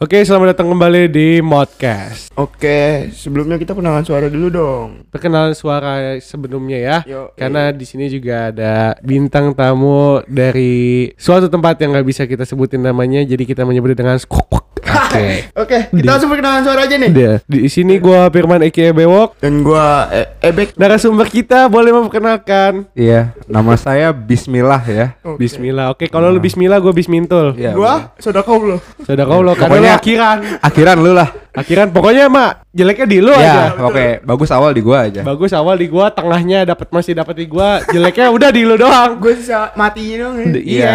Oke, selamat datang kembali di Modcast. Oke, sebelumnya kita kenalan suara dulu dong. Perkenalan suara sebelumnya ya. Yo, Karena di sini juga ada bintang tamu dari suatu tempat yang nggak bisa kita sebutin namanya, jadi kita menyebutnya dengan skok. Oke. Oke, kita langsung perkenalan suara aja nih. Udah. Di sini gua Firman Eki Bewok. Dan gua e Ebek. Narasumber kita boleh memperkenalkan. Iya, nama saya Bismillah ya. Oke. Bismillah. Oke, kalau lu Bismillah, gua Bismintul. Iya, Gua saudara lo. Sudah kau lo, karena Pokoknya- akhiran. Akhiran lu lah. Akhiran pokoknya mak jeleknya di lu aja. Ya, oke, bagus awal di gua aja. Bagus awal di gua, tengahnya dapat masih dapat di gua, jeleknya udah di lu doang. Gue bisa matiin dong. ya. Iya,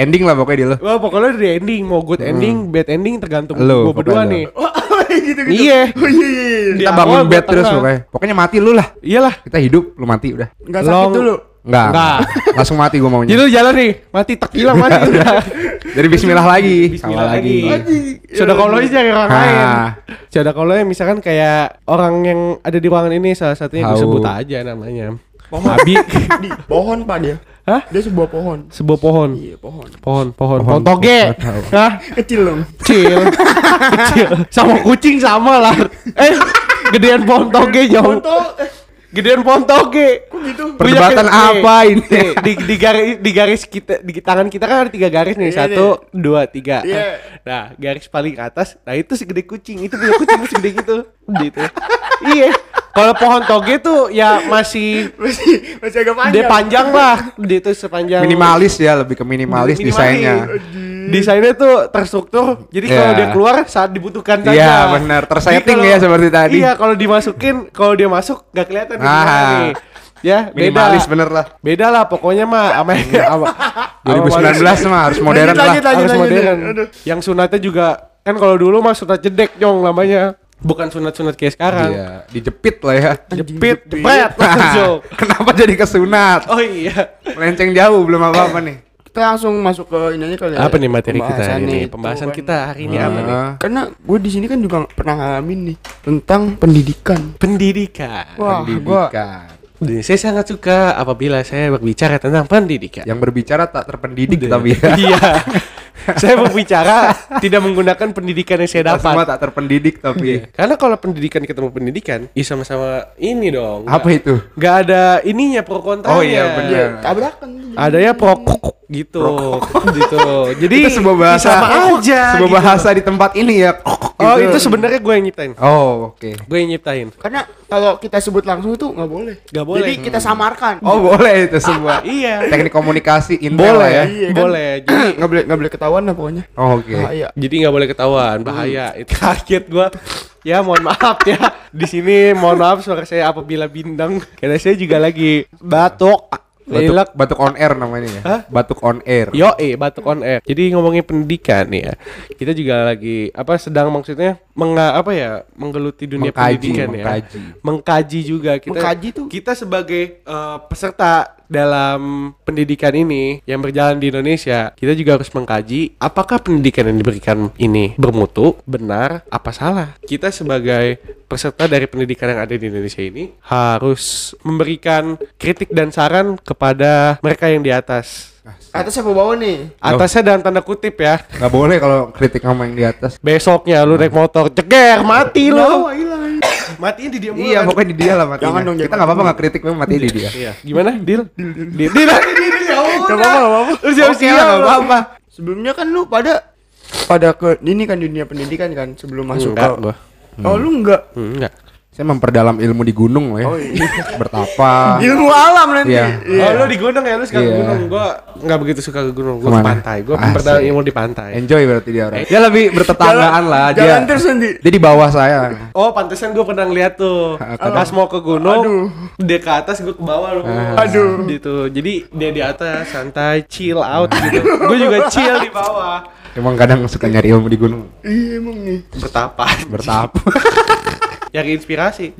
ending lah pokoknya di lu. Wah pokoknya dari ending mau good ending, bad ending tergantung Lu, gua berdua nih. Oh, gitu gitu. Iya. Oh iya iya. iya. Di Kita bangun gua bed terus pokoknya. Pokoknya mati lu lah. Iyalah. Kita hidup, lu mati udah. Enggak sakit dulu. Enggak. Enggak. Langsung mati gua maunya. Jadi lu jalan nih, mati tak hilang mati udah. Jadi bismillah lagi. Bismillah Salah lagi. Anjing. Sudah kalau cari orang Ah. lain. Sudah kalau misalkan kayak orang yang ada di ruangan ini salah satunya gue Tahu. sebut aja namanya. Pohon. Abi. Di pohon Pak dia. Hah? Dia sebuah pohon. Sebuah pohon. Iya, pohon. Pohon, pohon, pohon, Pohon, toge. pohon. Hah? Kecil dong. Kecil. Kecil. Sama kucing sama lah. Eh, gedean pohon toge jauh. Foto. Eh, Gedean pohon toge. kok gitu? Perdebatan apa ini? Nih, di, di garis di garis kita di tangan kita kan ada tiga garis nih Iya, satu dua tiga Iya. nah garis paling atas nah itu segede kucing itu punya kucing segede gitu gitu iya kalau pohon toge tuh ya masih Masih masih agak panjang. dia panjang lah dia tuh sepanjang Minimalis ya, lebih ke minimalis, Minimalis. desainnya. Desainnya tuh terstruktur jadi kalau Iya. dia keluar saat dibutuhkan saja Iya, benar. Tersetting ya seperti tadi. iya kalau dimasukin kalau dia masuk nggak kelihatan di Ah. ya Minimalis beda bener lah. beda lah pokoknya mah sama sama 2019 mah harus modern Lanjut, lah. lanjut, lanjut. harus modern Aduh. yang sunatnya juga kan kalau dulu mah sunat jedek nyong namanya bukan sunat-sunat kayak sekarang Iya, dijepit lah ya. jepit jepit. langsung Kenapa jadi kesunat? oh iya Melenceng jauh belum apa-apa nih. Kita langsung masuk ke ini aja kali ya. apa nih materi kita Pembahasan hari ini nih, pembahasan tuh kan. kita hari ini apa nih Ah, Karena gue di sini kan juga pernah ngalamin nih tentang pendidikan. pendidikan Wah, gua pendidikan. Dan saya sangat suka apabila saya berbicara tentang pendidikan Yang berbicara tak terpendidik tapi ya. iya saya berbicara tidak menggunakan pendidikan yang saya dapat tak terpendidik tapi Iya. Karena kalau pendidikan ketemu pendidikan, ya sama-sama ini dong. apa Nggak- itu? nggak ada ininya pro kontranya. Oh iya, bener. Iya, tabrakan. Ada ya pro gitu. gitu. Jadi itu sebuah bahasa sama aja. sebuah gitu. bahasa di tempat ini ya. Oh, Gitu. itu sebenarnya gue yang nyiptain. Oh, oke. Gue yang nyiptain. Karena kalau kita sebut langsung itu nggak boleh. Nggak boleh. Jadi kita samarkan. Oh, boleh itu sebuah Iya. teknik komunikasi intel Boleh ya. Iya kan? Boleh. Jadi nggak boleh nggak boleh ketahuan lah pokoknya. Oh, oke. Bahaya. jadi nggak boleh ketahuan, bahaya. Itu kaget gue. Ya mohon maaf ya. Di sini mohon maaf suara saya apabila bindang. Karena saya juga lagi batuk. Batuk, batuk on air namanya ya. Hah? Batuk on air. Yo, eh batuk on air. Jadi ngomongin pendidikan nih ya. Kita juga lagi apa sedang maksudnya menga apa ya menggeluti dunia Mengkaji, pendidikan ya. mengkaji. Mengkaji juga kita. Mengkaji tuh? kita sebagai eh, peserta dalam pendidikan ini yang berjalan di Indonesia, kita juga harus mengkaji apakah pendidikan yang diberikan ini bermutu, benar, apa salah. Kita sebagai peserta dari pendidikan yang ada di Indonesia ini harus memberikan kritik dan saran kepada mereka yang di atas. Atas apa bawah nih? Atasnya dalam tanda kutip ya. Nggak boleh kalau kritik sama yang di atas. Besoknya lu naik motor ceger mati lu. Matiin di dia mulu Iya, kan. pokoknya di dia lah matinya. Jangan dong, Kita jangan. nggak apa-apa nggak kritik, memang mati di dia. Iya. Gimana? Deal? Deal. Deal. Deal. Deal. Ya. Gak apa-apa, gak apa-apa. Lu siap Oke lah, nggak apa-apa. Sebelumnya kan lu pada pada ke ini kan dunia pendidikan kan sebelum masuk Enggak, ke gua. Oh, lu enggak. Hmm, Enggak. Saya memperdalam ilmu di gunung loh ya. Oh, iya. Bertapa. Ilmu alam nanti. Iya. Oh, lu di gunung ya? Lu suka ke Iya. gunung. Gua enggak begitu suka ke gunung. Gua ke pantai. Gua Asik. pertama ilmu di pantai. Enjoy berarti dia orang. Dia lebih bertetanggaan lah dia. Jalan terus nanti. Dia di bawah saya. Oh, pantesan gua pernah ngeliat tuh. Pas mau ke gunung, Aduh. dia ke atas, gua ke bawah lu. Aduh. Gitu. Jadi dia di atas santai, chill out gitu. Gua juga chill di bawah. Emang kadang suka nyari ilmu di gunung. Iya emang nih. Bertapa. Bertapa. Nyari inspirasi.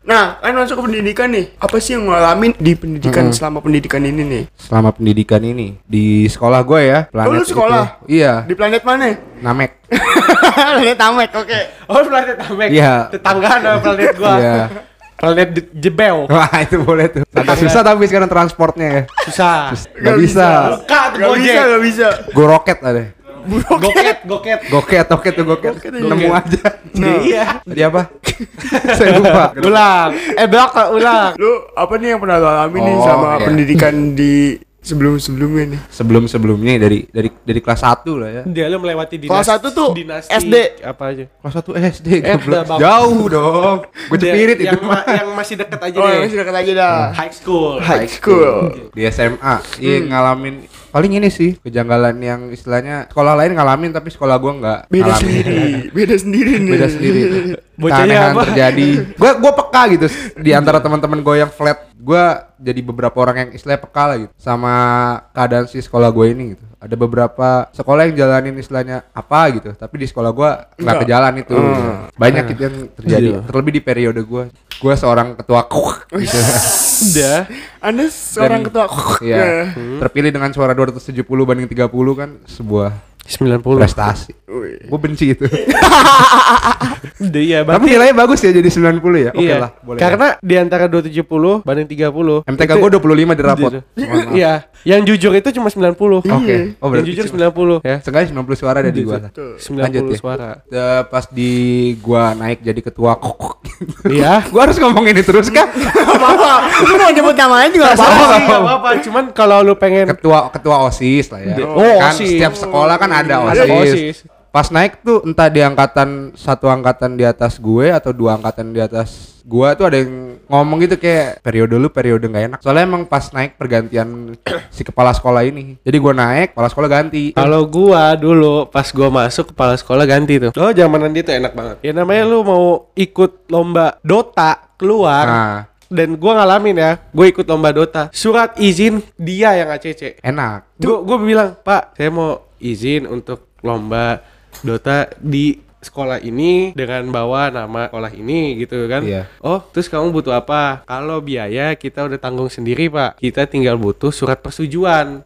Nah, kan masuk ke pendidikan nih. Apa sih yang ngalamin di pendidikan selama pendidikan ini nih? Selama pendidikan ini di sekolah gue ya. Oh, lu itu. sekolah? Iya. Di planet mana? Namek. planet Tamek, oke. Oh, planet Namek. Iya. Tetanggaan sama planet gua. Iya. Planet Je- Jebel. Wah itu boleh tuh. Agak susah tapi sekarang transportnya ya. Susah. Gak bisa. Buka tuh Gak bisa, Gojek. gak bisa. Gue roket ada. Goket, goket. Goket, goket tuh goket. Nemu aja. Nah. Iya. Tadi apa? Saya lupa. Ulang. Eh, belakang ulang. Lu apa nih yang pernah lu alami nih Oh, sama iya. pendidikan di sebelum-sebelumnya nih? Sebelum-sebelumnya dari dari dari kelas 1 lah ya. Dia lu melewati dinas. Kelas satu tuh dinasti SD. apa aja. Kelas 1 SD Eh. Jauh dong. Gue cepirit itu yang, ma- yang masih deket aja Oh, deh. masih dekat aja dah. High school. High school. di SMA. Iya ngalamin paling ini sih kejanggalan yang istilahnya sekolah lain ngalamin tapi sekolah gua nggak Beda ngalamin. sendiri, beda sendiri nih. beda sendiri Bocahnya apa? terjadi gue gue peka gitu di antara teman-teman gue yang flat gue jadi beberapa orang yang istilahnya peka lah gitu sama keadaan si sekolah gue ini gitu ada beberapa sekolah yang jalanin istilahnya apa gitu tapi di sekolah gue nggak Nggak. ke jalan itu Hmm. banyak gitu yang terjadi Iya. terlebih di periode gue gue seorang ketua kuk gitu. Udah. Anda seorang Dan- ketua. Iya, terpilih dengan suara 270 banding 30 kan sebuah 90. prestasi. Gue benci itu. Iya, Tapi nilainya bagus ya jadi 90 ya. Oke iya. lah, boleh. Karena di antara 270 banding 30. MTK gue 25 di rapot. Gitu. Iya, yang jujur itu cuma 90. Iya. Oke. Oh yang berarti jujur cuma- 90 ya. Seenggaknya 90 suara ada di gua. Tuh. 90 Lanjut ya. suara. Eh, pas di gua naik jadi ketua kok. Iya. gua harus ngomong ini terus kah? Gak apa-apa. Lu mau nyebut namanya juga apa-apa. sih enggak apa-apa, cuman kalau lu pengen ketua ketua OSIS lah ya. Oh, kan OSIS. setiap sekolah kan ada Ada OSIS. OSIS. Pas naik tuh entah di angkatan satu angkatan di atas gue atau dua angkatan di atas gua tuh ada yang ngomong gitu kayak periode lu periode nggak enak. Soalnya emang pas naik pergantian si kepala sekolah ini. Jadi gua naik, kepala sekolah ganti. Kalau gua dulu pas gua masuk kepala sekolah ganti tuh. Oh, zamanan dia tuh enak banget. Ya namanya lu mau ikut lomba Dota keluar Nah, dan gua ngalamin ya, gue ikut lomba Dota. Surat izin dia yang ACC. enak. Gue gue bilang, "Pak, saya mau izin untuk lomba Dota di sekolah ini dengan bawa nama sekolah ini gitu kan. Iya. Oh, terus kamu butuh apa? Kalau biaya kita udah tanggung sendiri, Pak. Kita tinggal butuh surat persetujuan.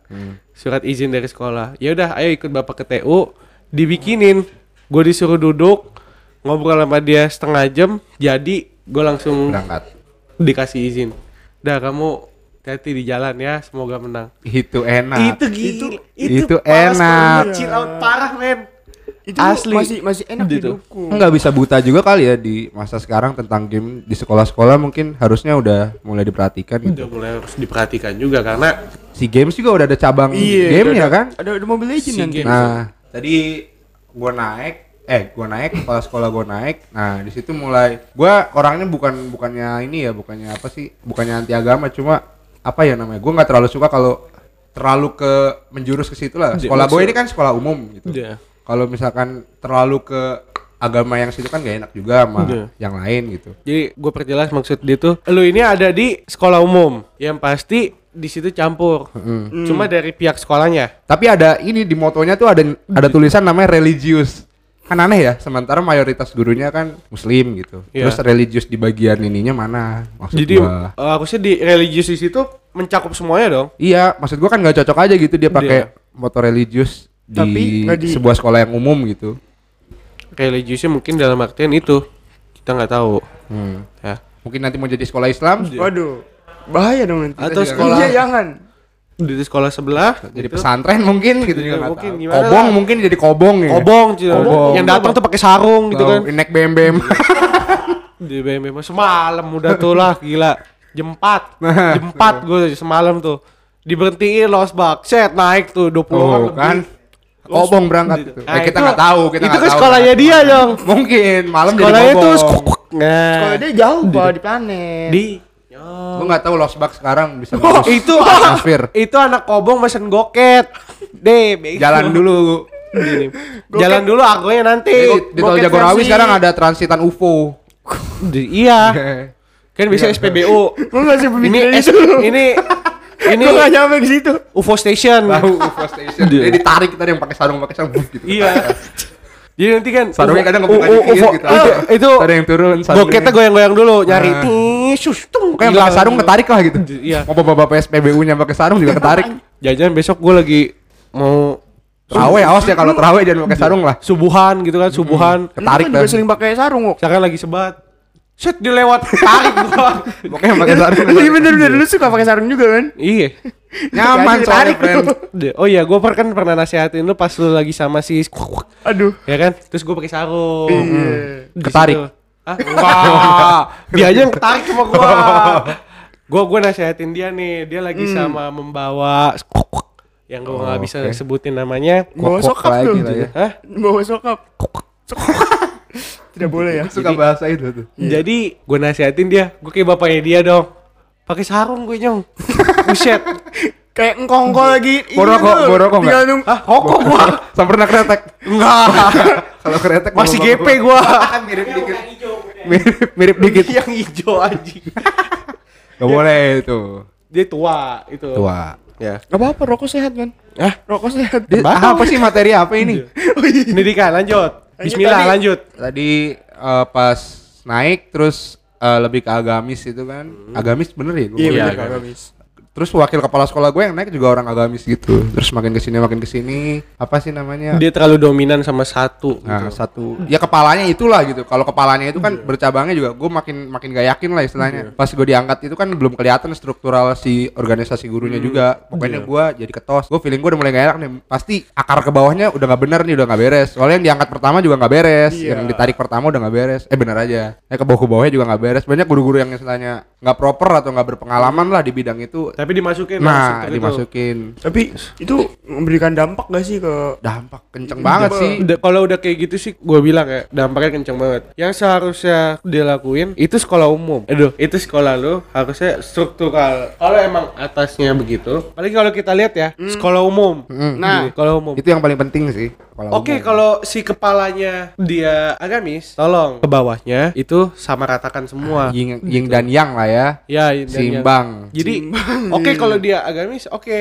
Surat izin dari sekolah. Ya udah, ayo ikut Bapak ke TU, dibikinin. Gue disuruh duduk ngobrol sama dia setengah jam, jadi gue langsung Berangkat. dikasih izin. Dah kamu hati di jalan ya, semoga menang. Itu enak. Itu gila. itu parah enak. sekali. Chill out parah, men. Itu Asli. masih masih enak Gitu. hidupku. nggak bisa buta juga kali ya di masa sekarang tentang game di sekolah-sekolah mungkin harusnya udah mulai diperhatikan Udah gitu. mulai harus diperhatikan juga karena Si games juga udah ada cabang Iya, game ya kan? Ada ada Mobile Legends Si nanti. Nah, tadi gua naik eh gua naik kepala sekolah gua naik. Nah, di situ mulai gua orangnya bukan bukannya ini ya, bukannya apa sih? Bukannya anti agama, cuma apa ya namanya? Gua nggak terlalu suka kalau terlalu ke menjurus ke situ lah. Sekolah gue maksud- ini kan sekolah umum gitu. Iya. Kalau misalkan terlalu ke agama yang situ kan gak enak juga sama Iya. yang lain gitu. jadi gue perjelas maksud dia tuh, lu ini ada di sekolah umum yang pasti di situ campur. Cuma dari pihak sekolahnya. Tapi ada ini di motonya tuh ada ada tulisan namanya religius. Kan aneh ya, sementara mayoritas gurunya kan muslim gitu. Iya. Terus religius di bagian ininya mana? Maksud Jadi gua. eh, harusnya di religius di situ mencakup semuanya dong. Iya, maksud gua kan nggak cocok aja gitu dia pakai Iya. moto religius di, Tapi di- sebuah sekolah yang umum gitu. Religiusnya mungkin dalam artian itu kita nggak tahu. Hmm. Ya. Mungkin nanti mau jadi sekolah Islam, Waduh. Bahaya dong nanti. Atau sekolah Iya, jangan. Di sekolah sebelah jadi gitu. pesantren mungkin gitu juga nggak Mungkin tahu. gimana Kobong lah. mungkin jadi kobong ya. Kobong, Cil. Kobong. yang datang tuh pakai sarung gitu kan. Naik bem bem. Di BM semalam udah tuh lah gila. Jempat. Nah. Jempat gue semalam tuh. Diberhentiin los bak. Set naik tuh 20 orang Oh, lebih. kan. Kobong berangkat gitu. Nah, Eh, kita itu- nggak tahu, kita Itu kan tahu. sekolahnya dia dong. Mungkin malam jadi Sekolahnya kobong. tuh skuk. Nah. Kalau dia jauh pak di planet. di Lu nggak tahu Losbak sekarang bisa Oh, ngurus itu atmosfer. itu anak kobong mesen goket. Deh. Jalan dulu. Gini. Jalan dulu akunya nanti. Di, di tol Jagorawi sekarang ada transitan UFO. Di- iya. Kan bisa SPBU. Gue gak sih ini S- itu. ini ini Gue gak nyampe ke situ. UFO station. Tahu UFO station. Jadi ditarik tadi yang pakai sarung pakai sarung gitu. Iya. Jadi nanti kan Sarungnya kadang ngebuka U- dikit UFO- gitu. Itu, itu Ada yang turun sarungnya. goketnya goyang-goyang dulu nyari. Nah. Nih, sus, tung, Kayak hilang. pakai sarung ketarik lah gitu. Iya. Mau bapak-bapak SPBU-nya pakai sarung juga ketarik. Jajan besok gue lagi mau Terawih awas ya kalau terawih jangan pakai sarung lah. subuhan gitu kan, subuhan. Ketarik Lu kan juga sering pakai sarung kok. Misalkan lagi sebat. Set dilewat tarik gua. Pokoknya pakai sarung. Iya bener bener lu suka pakai sarung juga kan? iya. Nyaman soalnya, friend. Oh iya, gue kan pernah nasihatin lu pas lu lagi sama si Aduh. ya kan? Terus gue pakai sarung. Iya. Di Ketarik. situ. Hah? Wah, dia aja yang ketarik sama gua. gua gua nasihatin dia nih, dia lagi sama membawa yang gua nggak Oh, bisa oke. sebutin namanya. Bawa Kok- kok sokap tuh. lah ya. Hah? Bawa sokap. Tidak boleh ya. Suka bahasa itu tuh. Jadi gua nasihatin dia, gua kayak bapaknya dia dong. Pakai sarung gue nyong. Buset. Kayak engkong-engkong lagi. Bawa ini rokok, tuh, bawa rokok tinggal nggak? nung- Hah, koko gua. Sempurna kretek. Enggak. Kalau kretek Masih GP gua. mirip dikit. Mirip mirip dikit. yang hijau anjing. Gak boleh itu. Dia tua itu. Tua. Ya. Gak apa-apa, rokok sehat kan? Hah? Rokok sehat. Dia, apa sih materi apa ini? Pendidikan lanjut. Bismillah tadi. lanjut. Tadi eh, pas naik terus eh, lebih ke agamis itu kan. Agamis bener ya? Gua Iya. Iya, iya. Kak Terus wakil kepala sekolah gue yang naik juga orang agamis gitu. Terus makin ke sini makin ke sini apa sih namanya? Dia terlalu dominan sama satu. Nah, gitu. satu ya kepalanya itulah gitu. Kalau kepalanya itu kan bercabangnya juga gue makin makin gak yakin lah istilahnya. Pas gue diangkat itu kan belum kelihatan struktural si organisasi gurunya juga. Pokoknya gue jadi ketos. Gue feeling gue udah mulai gak enak nih. Pasti akar ke bawahnya udah gak bener nih, udah gak beres. Soalnya yang diangkat pertama juga gak beres. Iya. Yang ditarik pertama udah gak beres. Eh bener aja. Eh ke bawah ke bawahnya juga gak beres. Banyak guru-guru yang istilahnya nggak proper atau nggak berpengalaman lah di bidang itu. Tapi dimasukin Nah, langsung ke itu. dimasukin. Tapi itu memberikan dampak gak sih ke Dampak kenceng banget sih. Kalau udah kayak gitu sih gue bilang ya dampaknya kenceng banget yang seharusnya dilakuin itu sekolah umum aduh itu sekolah lu harusnya struktural kalau emang atasnya begitu paling kalau kita lihat ya sekolah umum Nah. sekolah umum Itu yang paling penting sih. kalau Oke, umum. kalau si kepalanya dia agamis, tolong ke bawahnya itu sama ratakan semua. Ying, ying dan yang lah ya. Ya, yang- Seimbang. Jadi, oke kalau dia agamis, oke.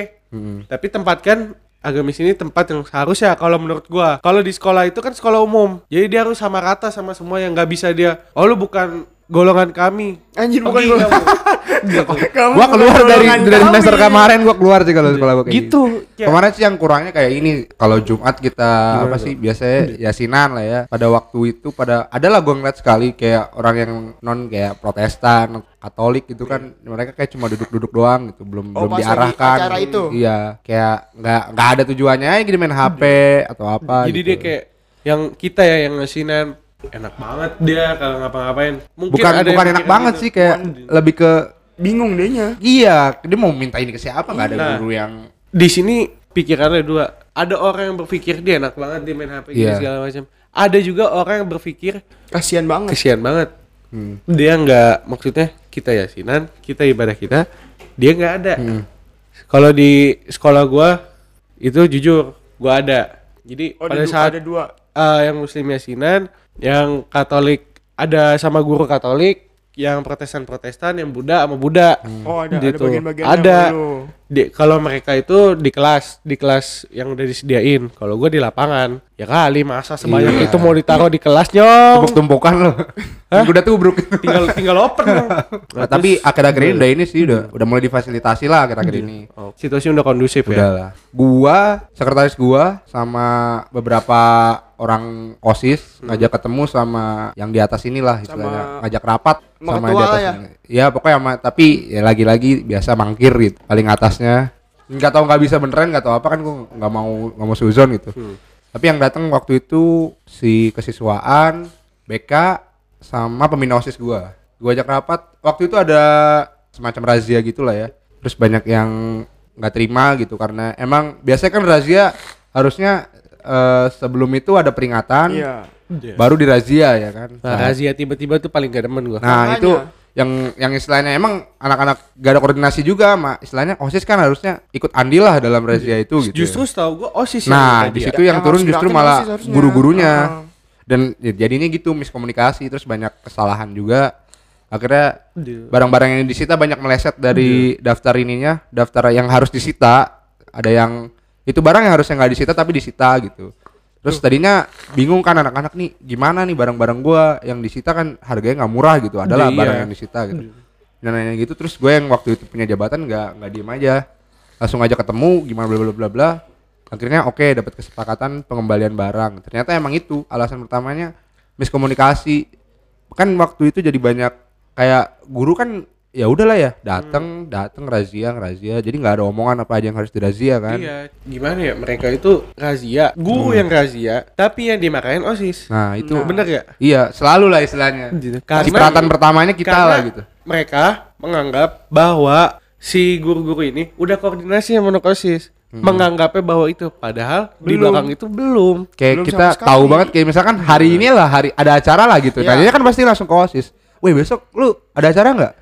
Tapi tempatkan agamis ini tempat yang seharusnya kalau menurut gua. Kalau di sekolah itu kan sekolah umum. Jadi dia harus sama rata sama semua yang nggak bisa dia. Oh, lu bukan golongan kami. Anjir bukan Pergi gua. kamu. Kamu gua keluar dari golongan dari semester kemarin gua keluar sih kalau sekolah gua kayak Gitu. gini. Kemarin sih yang kurangnya kayak ini kalau Jumat kita apa sih biasanya yasinan lah ya. Pada waktu itu pada adalah gua ngeliat sekali kayak orang yang non kayak Protestan, Katolik gitu kan mereka kayak cuma duduk-duduk doang gitu belum Oh, belum diarahkan. acara itu? Iya, kayak nggak nggak ada tujuannya aja gini main HP atau apa Jadi gitu. dia kayak yang kita ya yang ngasinan enak banget dia kalau ngapa-ngapain. Mungkin bukan ada bukan enak banget gitu. sih kayak lebih ke Bingung dehnya. iya dia mau minta ini ke siapa nggak ada Nah. guru yang di sini pikirannya dua ada orang yang berpikir dia enak banget dia main HP gitu Iya. segala macam ada juga orang yang berpikir Kasihan banget. kesian banget Hmm. dia nggak maksudnya kita yasinan kita ibadah kita dia nggak ada Hmm. kalau di sekolah gua itu jujur gua ada jadi Oh, pada saat ada dua. eh, yang muslim yasinan yang katolik ada sama guru katolik yang protestan protestan yang buddha sama buddha Oh, ada ada Gitu. bagian-bagian Ada. Yang di kalau mereka itu di kelas di kelas yang udah disediain. Kalau gue di lapangan ya kali masa sebanyak Iya. itu mau ditaruh di kelas nyong? Tumpuk-tumpukan loh. Udah tubruk. Tinggal tinggal open dong. Nah, tapi akhir-akhir ini udah ini sih udah udah mulai difasilitasi lah akhir-akhir ini. Oh, situasi udah kondusif udah ya lah. Gua sekretaris gua sama beberapa orang osis ngajak ketemu sama yang di atas inilah istilahnya. Sama- ngajak rapat sama ketua di atas ya? ini. ya pokoknya sama tapi ya lagi-lagi biasa mangkir gitu paling atasnya nggak tahu nggak bisa beneran nggak tahu apa kan gua nggak mau nggak mau suzon gitu. Tapi yang datang waktu itu si kesiswaan BK sama pembina osis gua. Gua ajak rapat. Waktu itu ada semacam razia gitulah ya. Terus banyak yang nggak terima gitu karena emang biasanya kan razia harusnya eh, sebelum itu ada peringatan Iya. baru dirazia ya kan. Nah, razia tiba-tiba tuh paling gak demen gue Nah Makanya. itu yang yang istilahnya emang anak-anak gak ada koordinasi juga sama istilahnya osis kan harusnya ikut andil lah dalam razia itu gitu. justru setahu gue osis yang nah di ya. situ yang, Yang turun justru malah guru-gurunya. Dan ya, jadinya gitu miskomunikasi terus banyak kesalahan juga. Akhirnya barang-barang yang disita banyak meleset dari daftar ininya daftar yang harus disita. Ada yang itu barang yang harusnya nggak disita tapi disita gitu terus tadinya bingung kan anak-anak nih gimana nih barang-barang gua yang disita kan harganya nggak murah gitu adalah Iya. barang yang disita gitu. Dan nanya gitu terus gue yang waktu itu punya jabatan nggak nggak diem aja. Langsung aja ketemu gimana bla bla bla bla. Akhirnya oke dapat kesepakatan pengembalian barang. Ternyata emang itu alasan pertamanya miskomunikasi kan waktu itu jadi banyak kayak guru kan ya udahlah ya datang datang razia razia jadi nggak ada omongan apa aja yang harus dirazia kan? Iya, gimana ya mereka itu razia, guru yang razia, tapi yang dimarahin OSIS. nah itu. Bener ya? iya selalu lah istilahnya. Karena- cipratan pertamanya kita Karena lah gitu. Mereka menganggap bahwa si guru-guru ini udah koordinasi sama OSIS. Menganggapnya bahwa itu padahal di Belum. belakang itu belum. kayak Belum kita tahu banget kayak misalkan hari ini lah hari ada acara lah gitu. Iya. nah kan pasti langsung ke osis. Weh besok lu ada acara nggak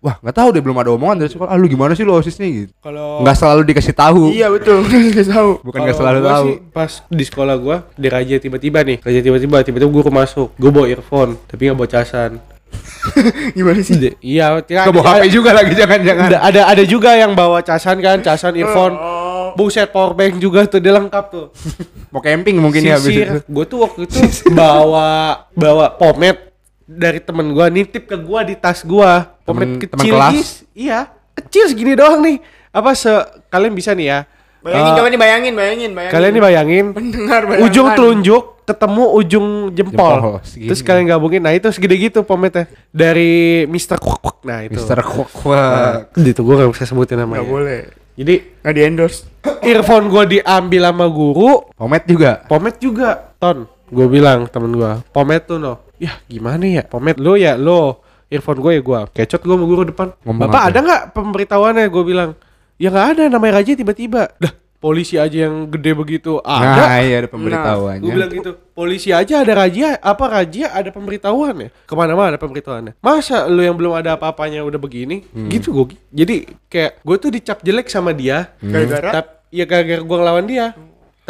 wah nggak tahu deh belum ada omongan dari sekolah. Ah lu gimana sih lu osis nih gitu? Kalau nggak selalu dikasih tahu. Iya betul, nggak tahu. bukan nggak selalu tahu. sih pas di sekolah gua di raja tiba-tiba nih raja tiba-tiba tiba-tiba guru masuk. Gua bawa earphone tapi nggak bawa casan. Gimana sih? Di- iya tidak bawa HP juga lagi jangan-jangan. Ada, ada ada juga yang bawa casan kan casan earphone. Oh. buset power bank juga tuh dia lengkap tuh. Mau camping mungkin ya habis itu. Gue tuh waktu itu bawa bawa pomade dari temen gua nitip ke gua di tas gua pomade Temen- temen kecil kelas? gis iya kecil segini doang nih apa se kalian bisa nih ya Bayangin, Eh, coba nih bayangin, bayangin, bayangin. kalian nih bayangin Pendengar bayangkan. ujung telunjuk ketemu ujung jempol, Jempol, segini. terus kalian gabungin nah itu segede gitu pomade dari Mister Kwak Kwak nah itu Mister Kwak Kwak Nah, itu gua gak bisa sebutin namanya Nggak boleh. jadi Nggak di endorse. earphone gua diambil sama guru pomade juga Pomade juga, Ton. Gue bilang temen gue, pomade tuh no. Ya gimana ya, pomade lo ya lo. Earphone gue ya gue, kecot gue guru depan. Ngomong Bapak apa? ada nggak pemberitahuannya? Gue bilang, ya nggak ada. Namanya Raja tiba-tiba. Dah, polisi aja yang gede begitu. Ada. nah iya ada pemberitahuannya Gue bilang gitu, polisi aja ada raja, apa raja ada pemberitahuan ya? Ke mana-mana ada pemberitahuannya. Masa lu yang belum ada apa-apanya udah begini? Hmm. Gitu gue. Jadi kayak gue tuh dicap jelek sama dia. Hmm. Gara-gara ya gara-gara gue ngelawan dia.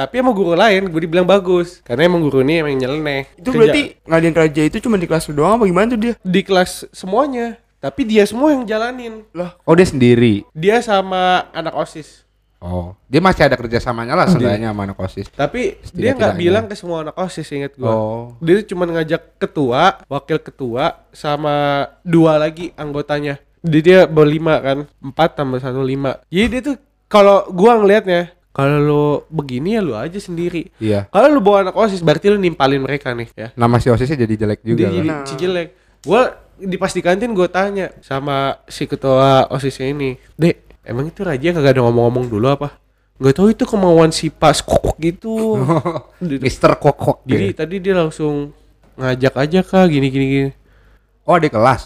Tapi sama guru lain gue dibilang bagus. Karena emang guru ini emang nyeleneh. itu Kerja- berarti ngadain raja itu cuma di kelas lu doang apa gimana tuh dia? di kelas semuanya. Tapi dia semua yang jalanin. Lah, oh dia sendiri Dia sama anak OSIS. oh dia masih ada kerjasamanya lah seenggaknya sama anak osis Tapi dia nggak bilang ke semua anak OSIS inget gua. Oh. Dia cuma ngajak ketua, wakil ketua sama dua lagi anggotanya. Jadi dia berlima kan, empat tambah satu lima. Jadi dia tuh kalau gua ngelihatnya, kalau lu begini ya lu aja sendiri. iya Kalau lu bawa anak OSIS berarti lu nimpalin mereka nih ya. nama si osisnya jadi jelek juga kan? jadi Nah. jelek. Gua di pas di kantin gue tanya sama si ketua OSISnya ini, "Dek, emang itu Raja kagak ada ngomong-ngomong dulu apa?" Gak tahu itu kemauan si Pas kok gitu. Gitu. Mister Kwak Jadi dia. tadi dia langsung ngajak aja kak gini gini gini. Oh ada kelas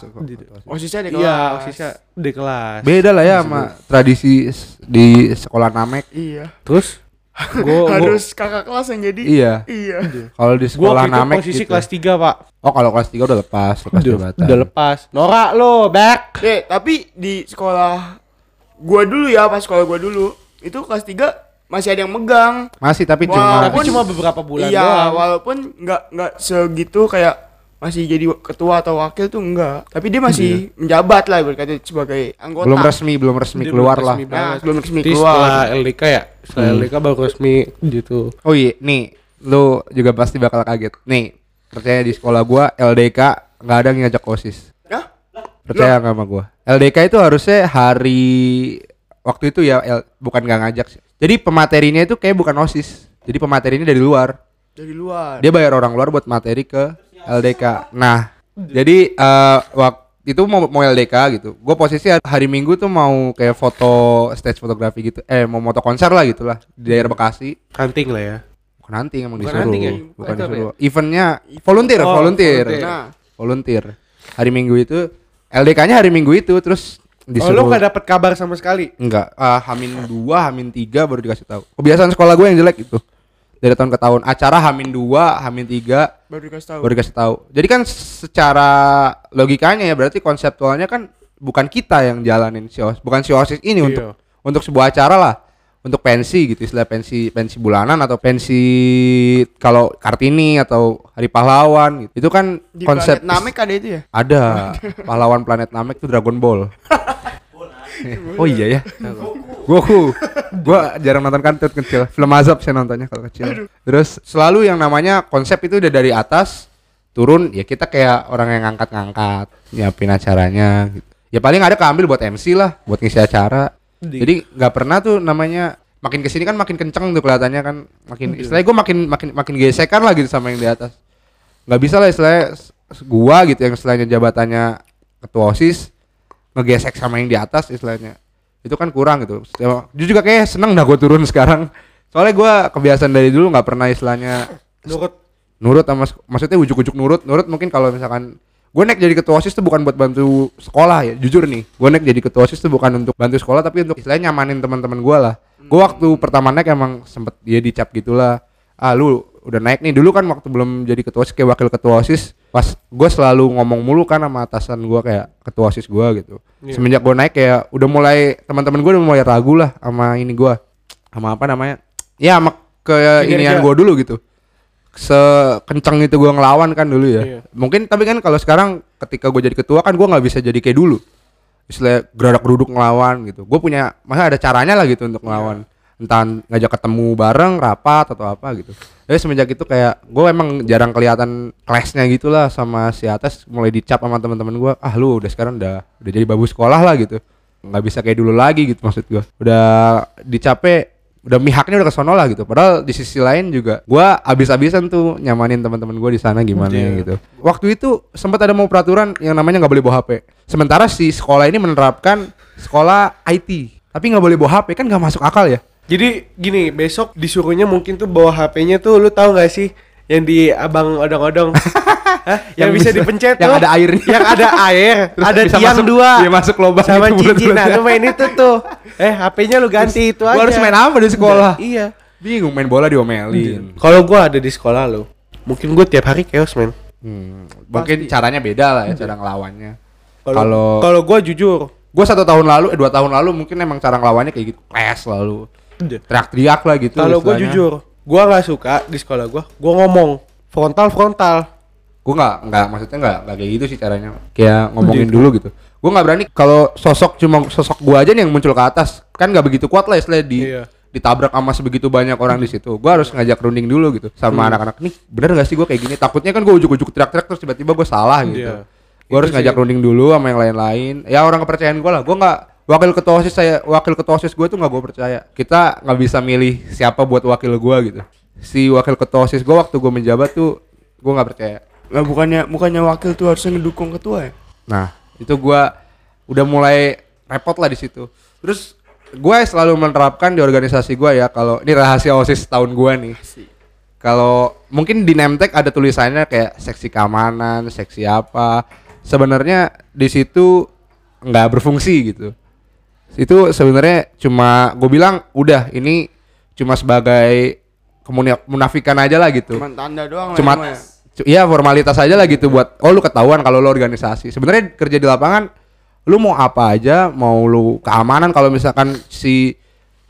osisnya di kelas. Iya, OSISnya di kelas. beda lah ya sama tradisi di sekolah namek Iya. Terus gua gua, Harus kakak kelas yang jadi. iya Iya. kalau di gua sekolah itu namek posisi gitu. kelas 3, Pak. oh kalau kelas 3 udah lepas lepas Udah, jabatan udah lepas. Norak lo, back. Eh, tapi di sekolah gua dulu ya, pas sekolah gua dulu, itu kelas 3 masih ada yang megang. masih tapi Wah, cuma Tapi Walaupun- cuma beberapa bulan iya, doang. walaupun nggak nggak segitu kayak masih jadi ketua atau wakil tuh enggak. Tapi dia masih menjabat lah berkata sebagai anggota. belum resmi belum resmi Dia keluar belum lah resmi Nah, banget. belum resmi Jadi keluar. Setelah LDK ya, setelah Hmm. LDK baru resmi gitu. oh iya nih lu juga pasti bakal kaget nih percaya di sekolah gua LDK nggak ada yang ngajak osis Hah? percaya nggak sama gua LDK itu harusnya hari waktu itu ya L- bukan nggak ngajak sih jadi pematerinya itu kayak bukan osis jadi pematerinya dari luar Dari luar. dia bayar orang luar buat materi ke LDK nah jadi eh waktu itu mau mau LDK gitu. Gue posisi hari Minggu tuh mau kayak foto stage fotografi gitu. Eh mau moto konser lah gitu lah di daerah Bekasi. Hunting lah ya. bukan hunting emang Bukan disuruh. hunting ya? bukan disuruh. eventnya volunteer Oh, volunteer. volunteer. Nah, volunteer. Hari Minggu itu LDK-nya hari Minggu itu terus Oh, disuruh lo gak dapet kabar sama sekali? enggak ah, Hamin dua Hamin tiga baru dikasih tahu. Kebiasaan sekolah gue yang jelek itu dari tahun ke tahun acara Hamin dua Hamin tiga baru dikasih tahu. baru dikasih tahu jadi kan secara logikanya ya berarti konseptualnya kan bukan kita yang jalanin si OSIS bukan si OSIS ini Iya. untuk untuk sebuah acara lah untuk pensi gitu istilah pensi pensi bulanan atau pensi kalau kartini atau hari pahlawan gitu itu kan Di konsep planet Namek ada itu ya? ada pahlawan planet Namek itu Dragon Ball oh iya ya. Goku gua jarang nonton kan kecil. Film azab saya nontonnya kalau kecil. Terus selalu yang namanya konsep itu udah dari atas turun ya kita kayak orang yang ngangkat-ngangkat nyiapin acaranya gitu. ya paling ada keambil buat MC lah buat ngisi acara. Di- jadi nggak pernah tuh namanya makin ke sini kan makin kenceng tuh kelihatannya kan. Makin istilahnya gue makin makin makin gesekan lah gitu sama yang di atas. Nggak bisa lah istilahnya gua gitu yang istilahnya jabatannya ketua osis ngegesek sama yang di atas istilahnya. Itu kan kurang gitu. Dia juga kayak seneng dah gue turun sekarang. Soalnya gue kebiasaan dari dulu nggak pernah istilahnya Nurut. nurut sama maksudnya ujuk-ujuk nurut. Nurut mungkin kalau misalkan gue naik jadi ketua osis tuh bukan buat bantu sekolah ya jujur nih. Gue naik jadi ketua osis tuh bukan untuk bantu sekolah tapi untuk istilahnya nyamanin teman-teman gue lah. Gue waktu pertama naik emang sempet dia dicap gitulah ah lu udah naik nih dulu kan waktu belum jadi ketua osis kayak wakil ketua osis pas gue selalu ngomong mulu kan sama atasan gue kayak ketua osis gue gitu Iya. semenjak gue naik kayak udah mulai teman-teman gue udah mulai ragu lah sama ini gue sama apa namanya ya sama ke inian gue dulu gitu sekenceng itu gua ngelawan kan dulu ya. Iya. Mungkin tapi kan kalau sekarang ketika gue jadi ketua kan gua nggak bisa jadi kayak dulu. Istilah geradak geruduk ngelawan gitu. Gue punya masa ada caranya lah gitu untuk ngelawan. Entah ngajak ketemu bareng, rapat atau apa gitu. Jadi semenjak itu kayak gue emang jarang kelihatan kelasnya gitu lah sama si atas mulai dicap sama teman-teman gua. Ah lu udah sekarang udah udah jadi babu sekolah lah gitu. nggak bisa kayak dulu lagi gitu maksud gua. Udah dicape udah mihaknya udah kesono lah gitu. Padahal di sisi lain juga gua abis-abisan tuh nyamanin teman-teman gua di sana gimana Iya. gitu. Waktu itu sempat ada mau peraturan yang namanya nggak boleh bawa HP. Sementara si sekolah ini menerapkan sekolah IT, tapi nggak boleh bawa HP kan nggak masuk akal ya. Jadi gini, besok disuruhnya mungkin tuh bawa HP-nya tuh lu tahu nggak sih yang di abang odong-odong? Hah? yang, Yang bisa, bisa- dipencet yang tuh. ada airnya. Yang ada air, Terus ada bisa tiang masuk- dua. iya, masuk lubang sama gitu cincin. Nah, lu main itu tuh. Eh, HP-nya lu ganti itu aja. Gua harus main apa di sekolah? Iya. Bingung main bola diomelin. Kalau gua ada di sekolah lu, mungkin gua tiap hari chaos, men. Hmm, mungkin caranya beda lah ya cara ngelawannya. Kalau Kalau gua jujur, gue satu tahun lalu, eh dua tahun lalu mungkin emang cara ngelawannya kayak gitu, clash lalu, teriak-teriak lah gitu. kalau istilahnya. jujur, gua nggak suka di sekolah gua, gua ngomong frontal frontal. gue nggak nggak maksudnya nggak nggak kayak gitu sih caranya kayak ngomongin dulu gitu gue nggak berani kalau sosok cuma sosok gue aja nih yang muncul ke atas kan nggak begitu kuat lah istilah di Iya. ditabrak sama sebegitu banyak orang di situ gue harus ngajak runding dulu gitu sama anak-anak nih bener gak sih gue kayak gini takutnya kan gue ujuk-ujuk teriak-teriak terus tiba-tiba gue salah gitu Iya. gue harus ngajak sih. runding dulu sama yang lain-lain ya orang kepercayaan gue lah gue nggak wakil ketua osis saya wakil ketua osis gue tuh nggak gue percaya kita nggak bisa milih siapa buat wakil gue gitu si wakil ketua osis gue waktu gue menjabat tuh gue nggak percaya Lah bukannya bukannya wakil tuh harusnya ngedukung ketua ya? Nah, itu gua udah mulai repot lah di situ. Terus gue selalu menerapkan di organisasi gua ya kalau ini rahasia OSIS tahun gua nih. Kalau mungkin di Nemtek ada tulisannya kayak seksi keamanan, seksi apa. Sebenarnya di situ nggak berfungsi gitu. Itu sebenarnya cuma gue bilang udah ini cuma sebagai munafikan aja lah gitu Cuman tanda doang lah cuma emang ya. iya formalitas aja lah gitu buat oh lu ketahuan kalau lu organisasi sebenarnya kerja di lapangan lu mau apa aja mau lu keamanan kalau misalkan si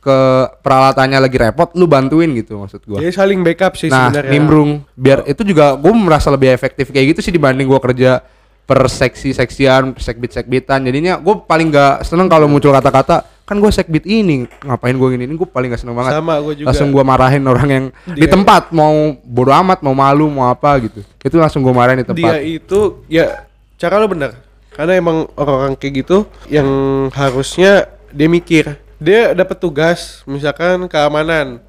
ke peralatannya lagi repot lu bantuin gitu maksud gua Jadi saling backup sih nah sebenarnya. nimbrung biar itu juga gua merasa lebih efektif kayak gitu sih dibanding gua kerja per seksi seksian sekbit sekbitan jadinya gue paling gak seneng kalau muncul kata-kata kan gue sekbit ini ngapain gue gini ini gue paling gak seneng banget. Sama gua juga. langsung gua marahin orang yang di Dia- tempat mau bodo amat mau malu mau apa gitu. Itu langsung gua marahin di dia tempat itu ya cara lo bener. Karena emang orang-orang kayak gitu yang harusnya dia mikir. Dia dapat tugas misalkan keamanan.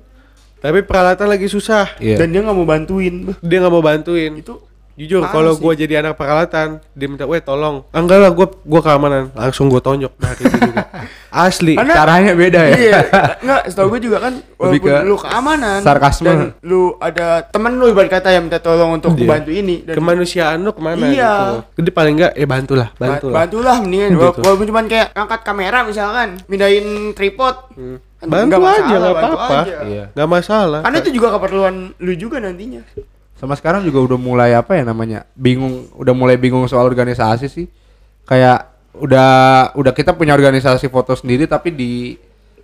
Tapi peralatan lagi susah. Iya. Dan dia nggak mau bantuin. Dia nggak mau bantuin. Itu jujur kalau gue jadi anak peralatan dia minta weh tolong. Ah, enggak lah gue gua keamanan. Langsung gue tonjok. Nah itu juga. Asli Karena- caranya beda ya. Iya, enggak, setahu gue juga kan walaupun ke lu keamanan sarkasme. dan lu ada temen lu ibarat kata yang minta tolong untuk Iya. bantu ini dan kemanusiaan lo ke mana Iya. gitu jadi paling enggak eh bantulah ba- bantulah. bantulah mendingan. Gitu. Wala- walaupun cuma kayak angkat kamera misalkan mindahin tripod. Kan bantu nggak aja masalah, nggak bantu apa-apa. aja. Iya. nggak masalah. Karena itu juga keperluan lu juga nantinya sama sekarang juga udah mulai apa ya namanya bingung udah mulai bingung soal organisasi sih. Kayak udah udah kita punya organisasi foto sendiri tapi di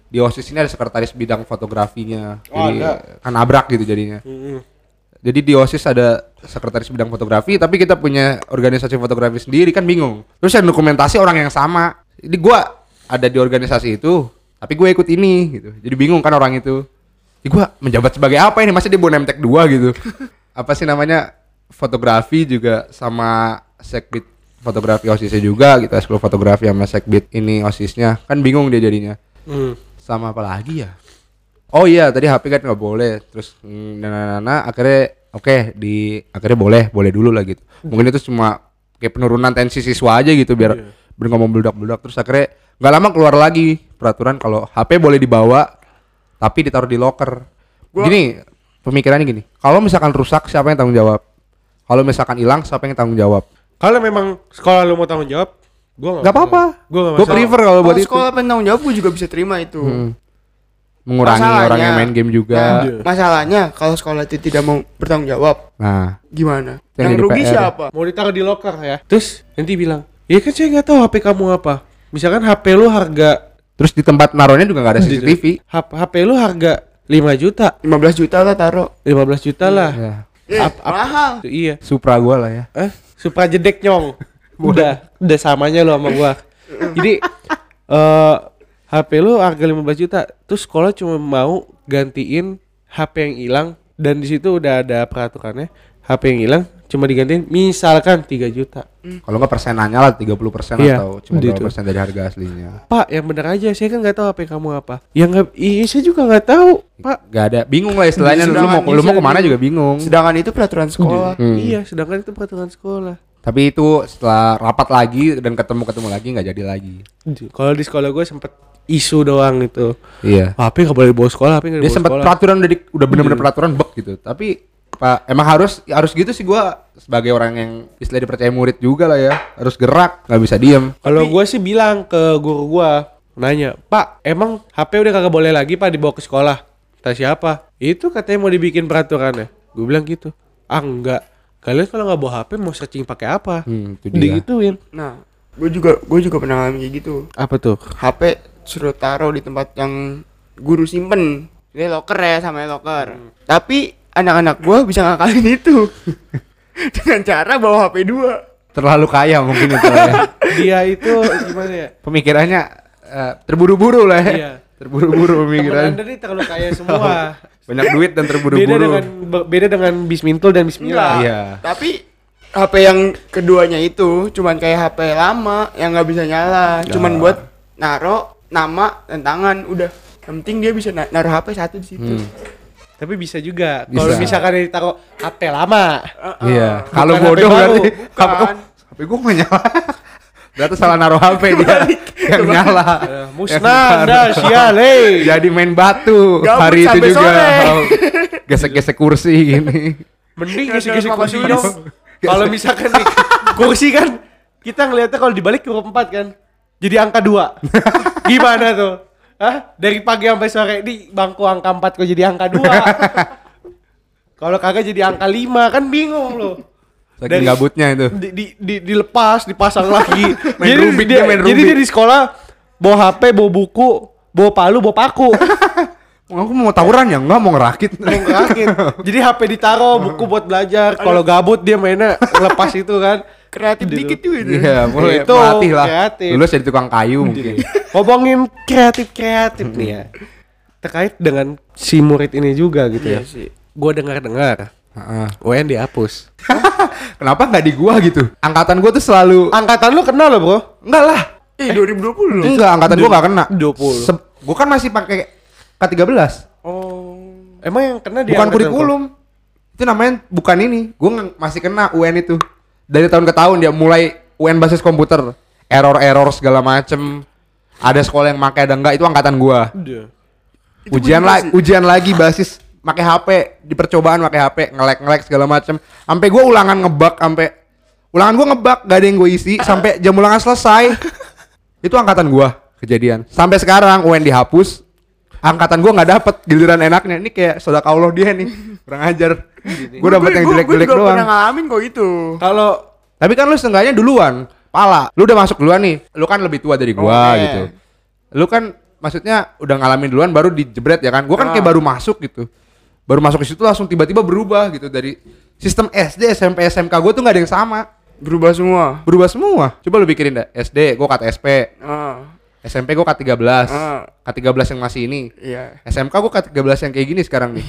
di osis ini ada sekretaris bidang fotografinya. Oh, jadi ada. kan abrak gitu jadinya. Mm-mm. jadi di osis ada sekretaris bidang fotografi tapi kita punya organisasi fotografi sendiri kan bingung. Terus yang dokumentasi orang yang sama. Jadi gua ada di organisasi itu tapi gue ikut ini gitu. Jadi bingung kan orang itu. Jadi gua menjabat sebagai apa ini? Masa dia bawa nemtek dua gitu apa sih namanya fotografi juga sama sekbit fotografi osisnya juga gitu eskul fotografi sama sekbit ini osisnya kan bingung dia jadinya. Hmm. sama apa lagi ya? Oh iya tadi HP kan nggak boleh terus mm, nah, nah, nah, nah, akhirnya oke di akhirnya boleh boleh dulu lah gitu. Mungkin itu cuma kayak penurunan tensi siswa aja gitu biar bener ngomong beludak-beludak terus akhirnya nggak lama keluar lagi peraturan kalau HP boleh dibawa tapi ditaruh di locker. Gua- Gini pemikirannya gini, kalau misalkan rusak siapa yang tanggung jawab? Kalau misalkan hilang siapa yang tanggung jawab? Kalau memang sekolah lu mau tanggung jawab, gua Gak apa-apa. Gua gak masalah. prefer kalau buat itu. sekolah penanggung jawab gue juga bisa terima itu. Hmm. Mengurangi Masalahnya- orang yang main game juga. Nah, Iya. masalahnya kalau sekolah itu tidak mau bertanggung jawab, Nah, gimana? Yang Yang rugi PR. siapa? Mau ditaruh di locker ya. Terus nanti bilang, "Ya kan saya nggak tahu HP kamu apa." Misalkan HP lu harga terus di tempat naruhnya juga nggak ada CCTV. HP, HP lu harga 5 juta, 15 juta lah taruh. 15 juta lah. Ya. Eh, Ap- ap- mahal. Iya. Supra gua lah ya. Eh, Supra jedek nyong. udah, udah samanya lu sama gua. Jadi eh HP lu harga 15 juta, terus sekolah cuma mau gantiin HP yang hilang dan di situ udah ada peraturannya. HP yang hilang cuma digantiin misalkan 3 juta. Kalau nggak persenannya lah 30% persen Iya, atau cuma gitu. berapa persen dari harga aslinya. Pak, yang bener aja, saya kan nggak tahu HP kamu apa. Yang nggak, iya saya juga nggak tahu, Pak. Gak ada, bingung lah istilahnya. Lu mau lu mau ke mana juga bingung. Sedangkan itu peraturan sekolah. Hmm. Iya, sedangkan itu peraturan sekolah. Tapi itu setelah rapat lagi dan ketemu-ketemu lagi nggak jadi lagi. Kalau di sekolah gue sempet isu doang itu. Iya. HP nggak boleh bawa sekolah, HP nggak Dia sekolah. peraturan udah di, udah bener-bener peraturan bek gitu. Tapi Pak, emang harus harus gitu sih gua sebagai orang yang istilah dipercaya murid juga lah ya. Harus gerak, nggak bisa diem. Kalau gue sih bilang ke guru gua nanya, Pak, emang HP udah kagak boleh lagi Pak dibawa ke sekolah? Kata siapa? Itu katanya mau dibikin peraturannya. Gue bilang gitu. Ah enggak. Kalian kalau nggak bawa HP mau searching pakai apa? Hmm, itu dia. Digituin. Nah, gue juga gue juga pernah ngalamin kayak gitu. Apa tuh? HP suruh taruh di tempat yang guru simpen. Ini locker ya sama locker. Tapi anak-anak gue bisa ngakalin itu. Dengan cara bawa HP dua. Terlalu kaya mungkin itu ya. Dia itu gimana ya? Pemikirannya eh, terburu-buru lah ya. Iya. Terburu-buru Temen pemikiran. anda nih terlalu kaya semua. Banyak duit dan beda terburu-buru. dengan be- beda dengan Bismintul dan Bismillah. Iya. Tapi HP yang keduanya itu cuman kayak HP lama yang nggak bisa nyala. Cuman buat naro nama dan tangan udah. Yang penting dia bisa na- naruh HP satu di situ. Hmm. Tapi bisa juga. Bisa. Kalau misalkan ditaruh HP lama. Iya. Kalau bodoh berarti Bukan. HP, oh, HP gua nggak nyala. Berarti salah naruh HP dia yang nyala. Eh, Musnah anda sial hei. Jadi main batu Gabut hari itu juga. Gesek-gesek kursi gini. Mending gesek-gesek kursi dong. Kalau misalkan nih, kursi kan kita ngeliatnya kalau dibalik huruf 4 kan. Jadi angka 2. Gimana tuh? Hah? Dari pagi sampai sore di bangku angka 4 kok jadi angka 2. kalau kagak jadi angka 5 kan bingung loh. Saking Dari- gabutnya itu. di, di, di, dilepas, dipasang lagi. Main jadi Rubik, dia, main jadi dia di sekolah bawa HP, bawa buku, bawa palu, bawa paku. Aku mau tawuran ya enggak mau ngerakit. Mau ngerakit. Jadi HP ditaruh, buku buat belajar. Kalau gabut dia mainnya lepas itu kan. Kreatif Gitu. dikit tuh itu. Iya, mulai Itu melatih lah. kreatif. Lulus jadi tukang kayu mungkin. Ngomongin kreatif-kreatif nih ya. Terkait dengan si murid ini juga gitu Iya ya. sih. Gue dengar-dengar Heeh. UN dihapus. Kenapa nggak di gua gitu? Angkatan gua tuh selalu Angkatan lu kenal loh, Bro? enggak lah. Eh 2020 loh. Enggak, angkatan gua nggak kena. 20. Se- gua kan masih pakai K13. Oh. Emang yang kena dia Bukan kurikulum. Itu namanya bukan ini. Gua masih kena UN itu. Dari tahun ke tahun dia mulai UN basis komputer. Error-error segala macem. Ada sekolah yang pakai ada enggak itu angkatan gua. Udah. Itu ujian gua lagi ujian lagi basis pakai HP di percobaan pakai HP ngelek ngelek segala macem sampai gua ulangan ngebug sampai ulangan gua ngebug gak ada yang gue isi sampai jam ulangan selesai itu angkatan gua kejadian sampai sekarang UN dihapus angkatan gua nggak dapet giliran enaknya. Ini kayak saudara Allah dia nih. Kurang ajar. Gua dapet yang Gua- jelek gua jelek juga doang. pernah ngalamin kok itu. Kalau tapi kan lu setengahnya duluan. Pala. Lu udah masuk duluan nih. Lu kan lebih tua dari gua Oke. gitu. Lu kan maksudnya udah ngalamin duluan baru dijebret ya kan? Gua kan kayak Ah. baru masuk gitu. Baru masuk ke situ langsung tiba-tiba berubah gitu dari sistem SD SMP SMK gua tuh nggak ada yang sama. Berubah semua. berubah semua. Coba lu pikirin dah SD gua KTSP Ah. SMP gua K13 Ah. K13 yang masih ini Iya. SMK gua K13 yang kayak gini sekarang nih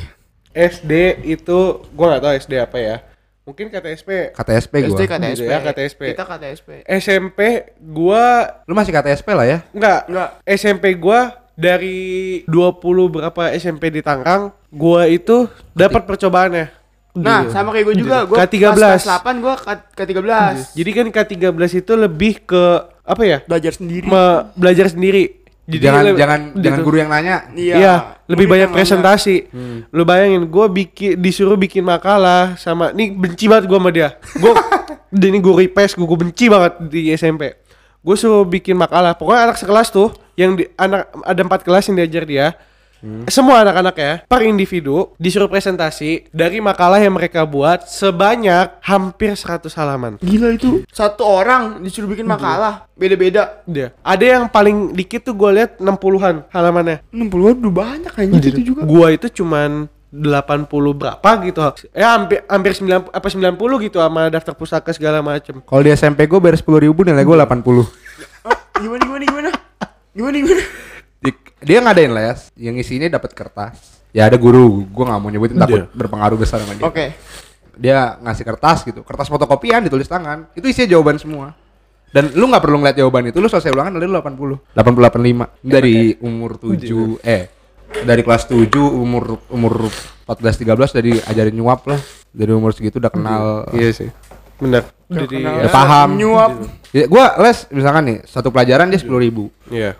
SD itu gua nggak tahu SD apa ya. Mungkin KTSP. KTSP gua SD KTSP. Ya, KTSP. Kita KTSP. SMP gua lu masih KTSP lah ya enggak, Enggak. SMP gua dari 20 berapa SMP di Tangerang, gua itu dapat percobaannya. Nah, Gitu. sama kayak gue juga. Gue K13. Kelas 8 gue K13. Jadi kan K13 itu lebih ke apa ya? Belajar sendiri. me- belajar sendiri. jangan le- jangan gitu. jangan guru yang nanya. Iya. Iya, lebih banyak presentasi. Lu bayangin, gue bikin disuruh bikin makalah sama, nih benci banget gue sama dia. Gue, ini gue request, gue benci banget di SMP. Gue suruh bikin makalah. Pokoknya anak sekelas tuh, yang di, anak ada empat kelas yang diajar dia. Semua anak-anak ya, per individu disuruh presentasi dari makalah yang mereka buat sebanyak hampir 100 halaman. Gila itu. Satu orang disuruh bikin makalah. Beda-beda. Dia. Ada yang paling dikit tuh gue lihat 60-an halamannya. 60 udah banyak kayaknya itu juga. Gua itu cuman 80 berapa gitu. Ya hampir hampir 9 apa 90 gitu sama daftar pusaka segala macem. Kalau di SMP gue bayar sepuluh ribu nilai gue 80 Oh, gimana gimana gimana? Gimana gimana? Di- dia ngadain les yang isinya dapat kertas ya ada guru gue nggak mau nyebutin takut berpengaruh besar sama dia Oke. dia ngasih kertas gitu kertas fotokopian ditulis tangan itu isinya jawaban semua dan lu nggak perlu ngeliat jawaban itu lu selesai ulangan nilai lu 80 80 85 dari umur 7 eh dari kelas 7 umur umur 14 13 dari ajarin nyuap lah dari umur segitu udah kenal Iya sih. Benar. Udah Jadi kenal. ya, udah paham Nyuap. ya, gua les misalkan nih satu pelajaran dia 10 ribu iya.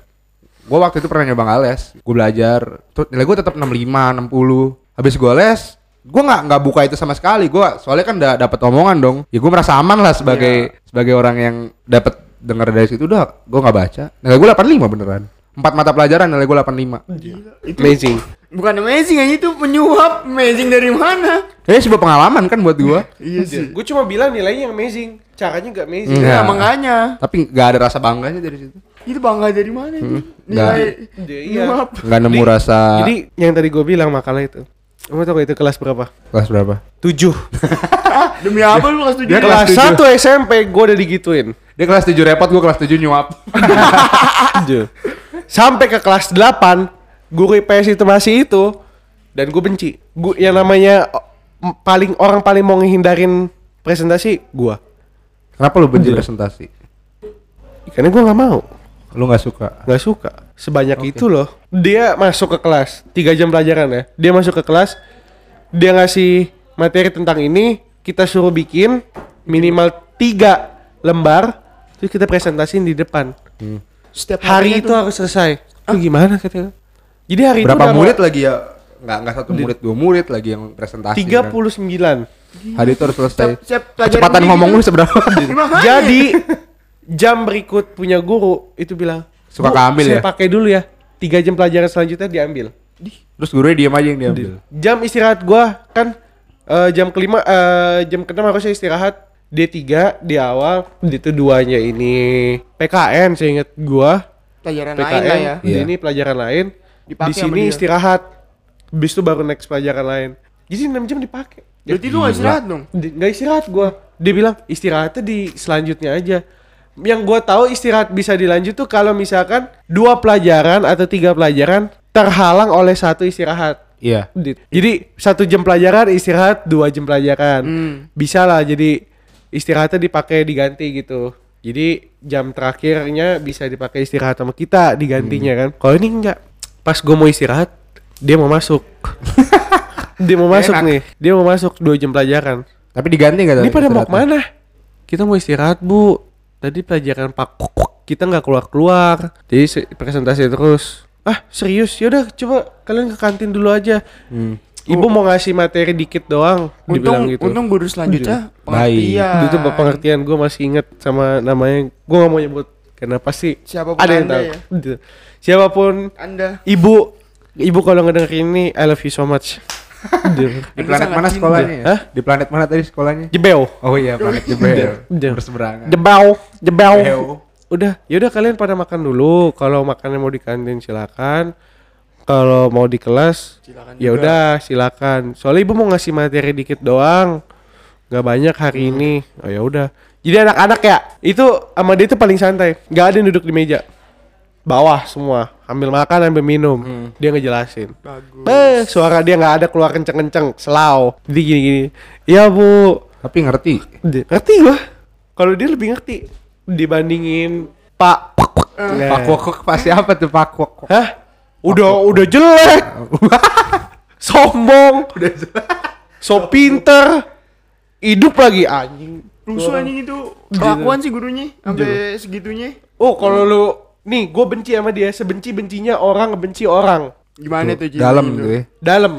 Gue waktu itu pernah nyoba nggak les gue belajar tuh nilai gue tetap 65 60 habis gue les gue nggak nggak buka itu sama sekali gue soalnya kan udah dapat omongan dong ya gue merasa aman lah sebagai sebagai orang yang dapat dengar dari situ udah gue nggak baca nilai gue 85 beneran empat mata pelajaran nilai gue 85 Itu Amazing. bukan amazing aja itu penyuap. Amazing dari mana? ya sebuah pengalaman kan buat gue Iya sih. Gue cuma bilang nilainya yang amazing. Caranya nggak amazing. Enggak. Nah, makanya. tapi nggak ada rasa bangganya dari situ Itu bangga dari mana itu? Nggak. Nilai Iya. nggak nemu Jadi- rasa Jadi yang tadi gue bilang makalah itu. Kamu tau gak itu kelas berapa? kelas berapa? 7 Ah, demi apa lu kelas tujuh? Dia Kelas 1 SMP gue udah digituin. Dia kelas 7 repot gue kelas 7 nyuap. Sampai ke kelas 8 Guru IPS itu masih itu. Dan gue benci. Gu- Yang namanya paling Orang paling mau ngehindarin presentasi Gua. Kenapa lu benci presentasi? Karena gue nggak mau lu nggak suka? Nggak suka. Sebanyak itu loh. Dia masuk ke kelas 3 jam pelajaran ya. Dia masuk ke kelas Dia ngasih materi tentang ini Kita suruh bikin Minimal 3 lembar Terus kita presentasiin di depan. Setiap Hari itu tuh. harus selesai. Itu gimana katanya Jadi hari itu berapa udah murid lagi ya? Nggak nggak satu murid dua murid lagi yang presentasi Tiga kan? puluh sembilan. hari itu harus selesai. Kecepatan ini ngomong gitu. lu seberapa. Jadi jam berikut punya guru itu bilang Suka "Bu, keambil saya ya?" pakai dulu ya. Tiga jam pelajaran selanjutnya diambil. terus gurunya diam aja yang diambil Jam istirahat gua kan eh, jam kelima eh, jam keenam harusnya istirahat D3 di awal itu duanya ini PKN saya ingat gua Pelajaran lain PKN lah ya. Iya. ini pelajaran lain Dipakai di sini istirahat habis itu baru next pelajaran lain jadi 6 jam dipakai Berarti lu gak istirahat dong? Di- nggak istirahat gua dia bilang istirahatnya di selanjutnya aja yang gua tahu istirahat bisa dilanjut tuh kalau misalkan dua pelajaran atau tiga pelajaran terhalang oleh satu istirahat. Iya. Di- jadi satu jam pelajaran istirahat dua jam pelajaran. Hmm. bisa lah jadi istirahatnya dipakai diganti gitu. Jadi jam terakhirnya bisa dipakai istirahat sama kita digantinya kan. Kalau ini enggak. Pas gue mau istirahat dia mau masuk. Dia mau masuk Enak. nih. Dia mau masuk dua jam pelajaran. Tapi diganti nggak ini pada mau ke mana? Kita mau istirahat bu tadi pelajaran pak kita nggak keluar keluar jadi se- presentasi terus ah serius yaudah coba kalian ke kantin dulu aja Hmm. ibu mau ngasih materi dikit doang dibilang Untung, gitu untung guru selanjutnya Baik. pengertian. itu pengertian gue masih inget sama namanya gue gak mau nyebut karena pasti Siapa pun ada yang Anda tahu ya. Siapa pun Anda ibu ibu kalau ngedenger ini I love you so much. Di planet mana sekolahnya? Ya? Hah? di planet mana tadi sekolahnya? Jebel. Oh iya planet jebel. Berseberangan. Jebel. Jebel. Jebel. udah yaudah kalian pada makan dulu. Kalau makannya mau di kantin silakan. Kalau mau di kelas Silakan ya udah silakan. Soalnya ibu mau ngasih materi dikit doang. Nggak banyak hari ini. Oh ya udah. Jadi anak-anak ya itu sama dia itu paling santai. Nggak ada yang duduk di meja bawah semua. Ambil makan ambil minum. Dia ngejelasin. Bagus. Beh, suara dia nggak ada keluar kenceng-kenceng. Selau. Jadi gini-gini. Ya bu. Tapi ngerti. Ngerti gua. Kalau dia lebih ngerti dibandingin Pak. Nah. pak wok pasti apa tuh pak wok Hah? Udah udah jelek. Sombong. udah jelas So pinter. Hidup lagi anjing. Rusuh anjing itu. Kelakuan sih gurunya sampai segitunya. Oh, kalau lu nih gue benci sama dia sebenci-bencinya orang ngebenci orang. Gimana tuh? Ji? dalam Gitu. tuh ya Dalam.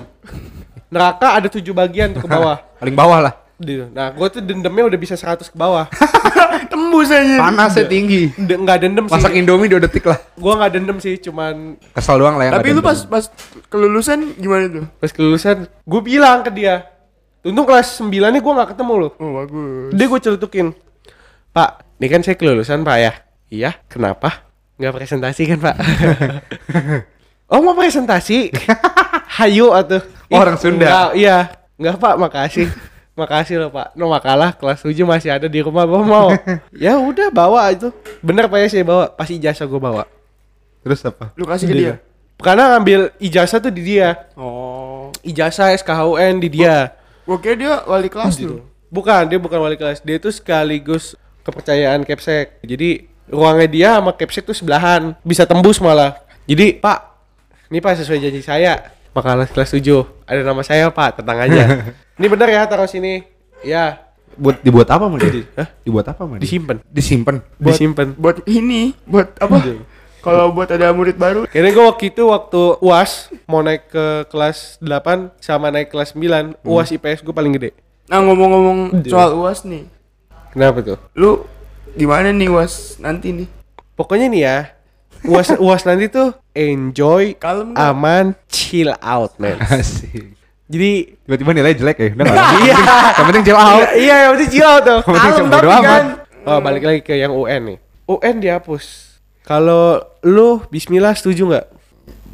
Neraka ada tujuh bagian tuh ke bawah. paling bawah lah Gitu. Nah, gue tuh dendamnya udah bisa 100 ke bawah. Tembus aja. panasnya tinggi D- nggak dendam sih. masak indomie dua detik lah Gua nggak dendam sih, cuman kesel doang lah ya Tapi lu pas pas kelulusan gimana tuh? pas kelulusan gue bilang ke dia. Untung kelas 9 nya gue nggak ketemu loh. Oh bagus. Dia gue celutukin. Pak, ini kan saya kelulusan pak ya? Iya, kenapa? Nggak presentasi kan pak? oh mau presentasi? Hayu atuh. Oh, orang Sunda. Enggak, iya. Enggak pak, makasih. Makasih loh pak. No makalah kelas 7 masih ada di rumah bawa mau. ya udah bawa itu. Bener pak ya saya bawa. Pas ijazah gue bawa. terus apa Lu kasih ke dia. Karena ngambil ijazah tuh di dia. Oh. Ijazah SKHUN di dia. Gua kira dia wali kelas Gitu. tuh. Bukan, dia bukan wali kelas. Dia itu sekaligus kepercayaan Kepsek. Jadi ruangnya dia sama Kepsek tuh sebelahan, bisa tembus malah. Jadi, Pak, ini Pak sesuai janji saya. Makalah kelas 7. Ada nama saya, Pak, tenang aja. ini bener ya taruh sini. Ya, buat dibuat apa mau Hah? dibuat apa mau disimpan. disimpan Buat- Disimpan. Buat ini, buat apa? Kalau buat ada murid baru. Kayaknya gue waktu itu waktu UAS mau naik ke kelas 8 sama naik kelas 9, UAS IPS gue paling gede. Nah ngomong-ngomong soal UAS nih. Kenapa tuh? Lu gimana nih UAS nanti nih? Pokoknya nih ya, UAS UAS nanti tuh enjoy, Kalem nggak? aman, chill out, man. asik Jadi tiba-tiba nilai jelek ya udah nggak Iya. yang penting chill out Iya, yang penting chill out tuh. Yang penting tapi amat. kan. Oh, balik lagi ke yang UN nih. UN dihapus. Kalau lu bismillah setuju nggak?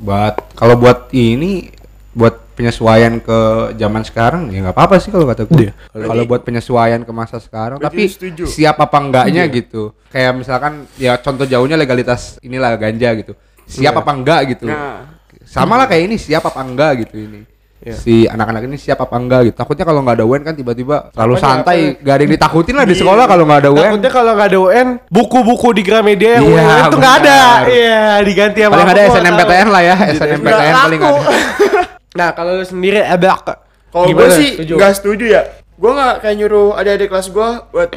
buat kalau buat ini buat penyesuaian ke zaman sekarang ya nggak apa-apa sih kalau kata gue Iya. kalau buat penyesuaian ke masa sekarang tapi setuju? siap apa enggaknya Iya. gitu kayak misalkan ya contoh jauhnya legalitas inilah ganja gitu siap Iya. apa enggak gitu Nah. sama lah kayak ini siap apa enggak gitu ini Iya. si anak-anak ini siap apa enggak gitu takutnya kalau nggak ada UN kan tiba-tiba terlalu Apanya, santai apa? gak ada yang ditakutin lah di Iya. sekolah kalau nggak ada UN Takutnya kalau nggak ada UN, buku-buku di Gramedia yang Iya, UN itu nggak ada. Iya, diganti sama paling ada SNMPTN lah ya. SNMPTN paling ada Nah, kalau lu sendiri ada Kalau gue sih Setuju? nggak setuju ya. Gue nggak kayak nyuruh adik-adik kelas gue buat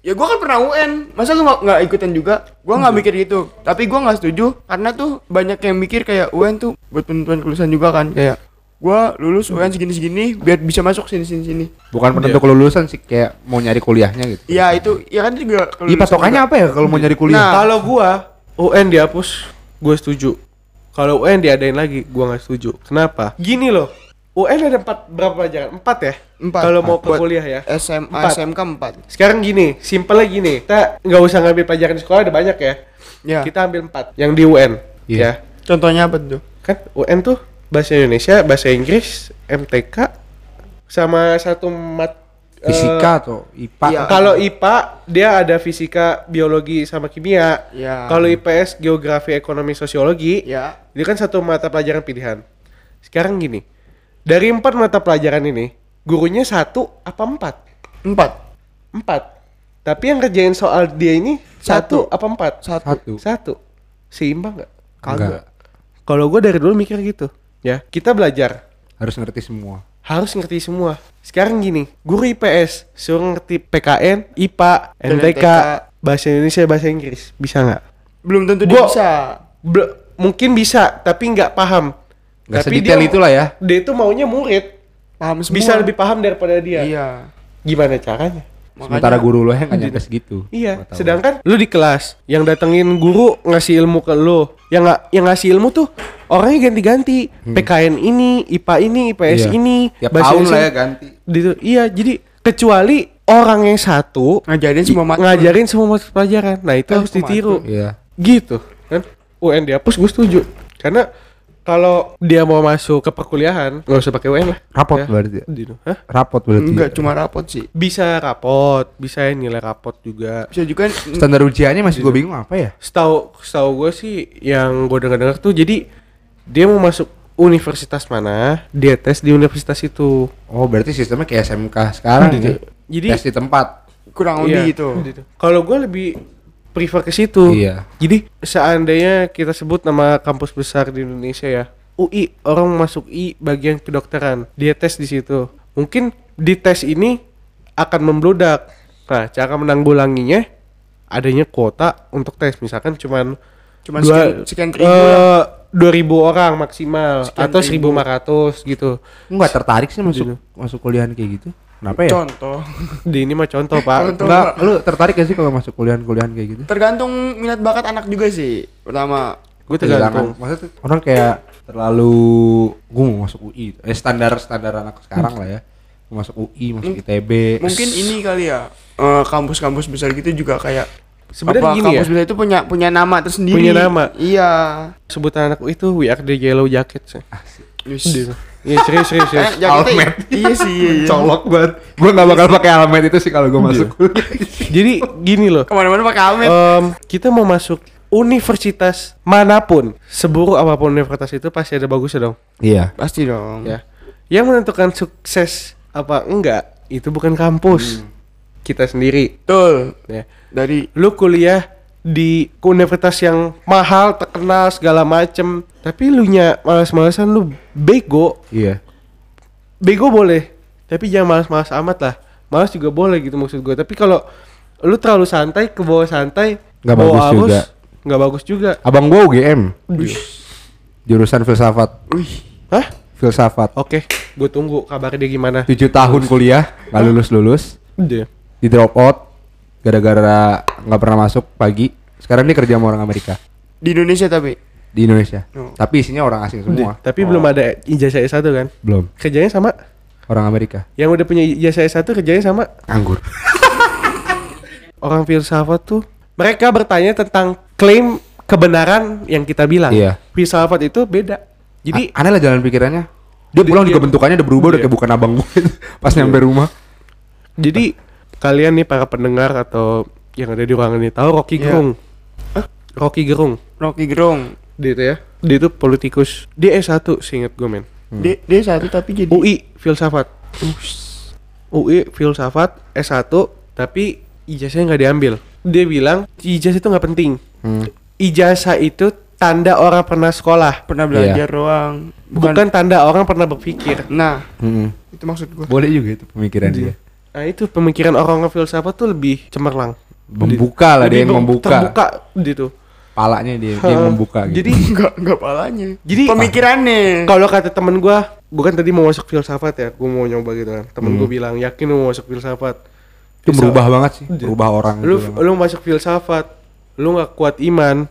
ya gue kan pernah UN masa lu nggak nggak ikutan juga gue nggak mikir gitu tapi gue nggak setuju karena tuh banyak yang mikir kayak UN tuh buat penentuan kelulusan juga kan kayak gue lulus UN segini segini biar bisa masuk sini sini sini bukan penentu kelulusan sih kayak mau nyari kuliahnya gitu Iya itu ya kan itu juga Iya kelulusan patokannya juga. apa ya kalau mau nyari kuliah? Nah. Kalau gua UN dihapus, gue setuju. Kalau UN diadain lagi, gua nggak setuju. Kenapa? Gini loh, UN ada empat berapa pelajaran? Empat ya? Empat. Kalau mau ke kuliah ya. SMA Empat. SMK 4 Sekarang gini, simpelnya gini. Kita nggak usah ngambil pelajaran di sekolah ada banyak ya. ya Kita ambil empat yang di UN. Iya. Ya. contohnya apa tuh Kan UN tuh bahasa Indonesia, bahasa Inggris, MTK, sama satu mat eh, Fisika atau IPA? iya. Kalau IPA dia ada fisika, biologi sama kimia. Ya. Kalau IPS geografi, ekonomi, sosiologi. ya Itu kan satu mata pelajaran pilihan. Sekarang gini, dari empat mata pelajaran ini, gurunya satu apa empat? empat Empat. Tapi yang kerjain soal dia ini satu, Satu. apa empat? satu Satu. Satu. Seimbang nggak? Enggak. Kalau gue dari dulu mikir gitu, ya kita belajar Harus ngerti semua. harus ngerti semua. Sekarang gini, guru IPS suruh ngerti PKN, IPA, MTK. bahasa Indonesia, bahasa Inggris, bisa nggak? belum tentu dia Gua- bisa Bel- mungkin bisa, tapi nggak paham. Nggak Tapi sedetail dia- itulah ya. Dia itu maunya murid paham semua bisa lebih paham daripada dia. iya Gimana caranya? Sementara guru lo yang nggak nyampe segitu. Iya, sedangkan lu di kelas yang datengin guru ngasih ilmu ke lu, yang nggak yang ngasih ilmu tuh orangnya ganti-ganti. PKN ini, IPA ini, IPS Iya. ini, Tiap bahasa tahun lah Indonesia- ya ganti. Gitu. Iya, jadi kecuali orang yang satu ngajarin semua mata ngajarin semua mata pelajaran. Nah, itu Eh, harus ditiru. Iya. Gitu, kan? UN dihapus gue setuju. Karena kalau dia mau masuk ke perkuliahan, nggak usah pakai UN lah. Rapot Ya. berarti. ya? Gitu. Hah? Rapot berarti. enggak cuma rapot sih Bisa rapot, bisa nilai rapot juga. bisa juga Standar ujiannya masih gue bingung apa ya? Setahu setahu gue sih yang gue dengar-dengar tuh jadi dia mau masuk universitas mana, dia tes di universitas itu. Oh berarti sistemnya kayak SMK sekarang Gitu. ya? Jadi Tes di tempat. kurang Iya, lebih gitu gitu. Kalau gue lebih prefer ke situ. Iya. Jadi seandainya kita sebut nama kampus besar di Indonesia ya, UI orang masuk I bagian kedokteran, dia tes di situ. Mungkin di tes ini akan membludak. Nah, cara menanggulanginya adanya kuota untuk tes misalkan cuman Cuman dua sekian, sekian ribu lah. eh, dua ribu orang maksimal Sekian atau ribu. 1500 gitu Enggak tertarik sih masuk Gitu. masuk kuliahan kayak gitu. Kenapa ya? Contoh. di ini mah contoh pak Contoh. Enggak, lu tertarik gak sih kalau masuk kuliahan-kuliahan kayak gitu? Tergantung minat bakat anak juga sih. Pertama, gue tergantung Maksudnya orang kayak terlalu gue mau masuk UI. Eh standar standar anak sekarang lah ya. Masuk UI, masuk ITB. mungkin ini kali ya. eh, kampus-kampus besar gitu juga kayak Sebenarnya apa, gini kampus ya. besar itu punya punya nama tersendiri. Punya nama. Iya. sebutan anakku itu we are the yellow jacket sih Wis. iya serius serius Eh, serius jaketnya- Almet. Iya sih. Iya, iya. colok banget. Gue gak bakal pakai almet itu sih kalau gue masuk kuliah. jadi gini loh Ke mana-mana pakai helmet. Em, kita mau masuk universitas mana pun seburuk apa pun universitas itu pasti ada bagusnya dong Iya. Pasti dong. ya yang menentukan sukses apa enggak itu bukan kampus kita sendiri Betul. ya Dari lu kuliah di universitas yang mahal terkenal segala macem tapi lu nya malas-malasan lu bego Iya. bego boleh tapi jangan malas-malas amat lah malas juga boleh gitu maksud gue tapi kalau lu terlalu santai ke bawah santai Nggak bagus arus, juga. nggak bagus juga Abang gue UGM. Jurusan filsafat. Wih. hah Filsafat. oke gue tunggu kabarnya dia gimana 7 tahun kuliah, nggak lulus lulus, dia di drop out gara-gara nggak pernah masuk pagi. Sekarang dia kerja sama orang Amerika Di Indonesia tapi. di Indonesia. Oh. Tapi isinya orang asing semua. tapi belum ada ijazah S1 kan Belum. kerjanya sama Orang Amerika. yang udah punya ijazah S1 kerjanya sama Anggur. orang filsafat tuh mereka bertanya tentang klaim kebenaran yang kita bilang Iya. filsafat itu beda jadi A- aneh lah jalan pikirannya. Dia pulang Dia- juga bentukannya udah berubah udah Iya. kayak bukan abang gue pas nyampe rumah. Jadi kalian nih para pendengar atau yang ada di ruangan ini tahu Rocky Iya. Gerung? Rocky Gerung, Rocky Gerung. dia itu ya. Dia itu politikus. Dia S1 seingat gue men. Dia, dia satu tapi jadi UI filsafat. UI filsafat S1 tapi ijazahnya nggak diambil. Dia bilang ijazah itu nggak penting. Hmm. Ijazah itu tanda orang pernah sekolah, pernah belajar doang. bukan, tanda orang pernah berpikir. Nah, Hmm. itu maksud gua. Boleh juga itu pemikiran dia. Nah itu pemikiran orang filsafat tuh lebih cemerlang. Membuka lah dia yang membuka. Terbuka gitu. Palanya dia, dia yang membuka gitu. Jadi Enggak enggak palanya. Jadi- pemikirannya. kalau kata temen gua, gua kan tadi mau masuk filsafat ya, gua mau nyoba gitu kan. Temen gua bilang yakin lu mau masuk filsafat. itu berubah banget sih, berubah orang. Lu gitu lu masuk filsafat, lu nggak kuat iman,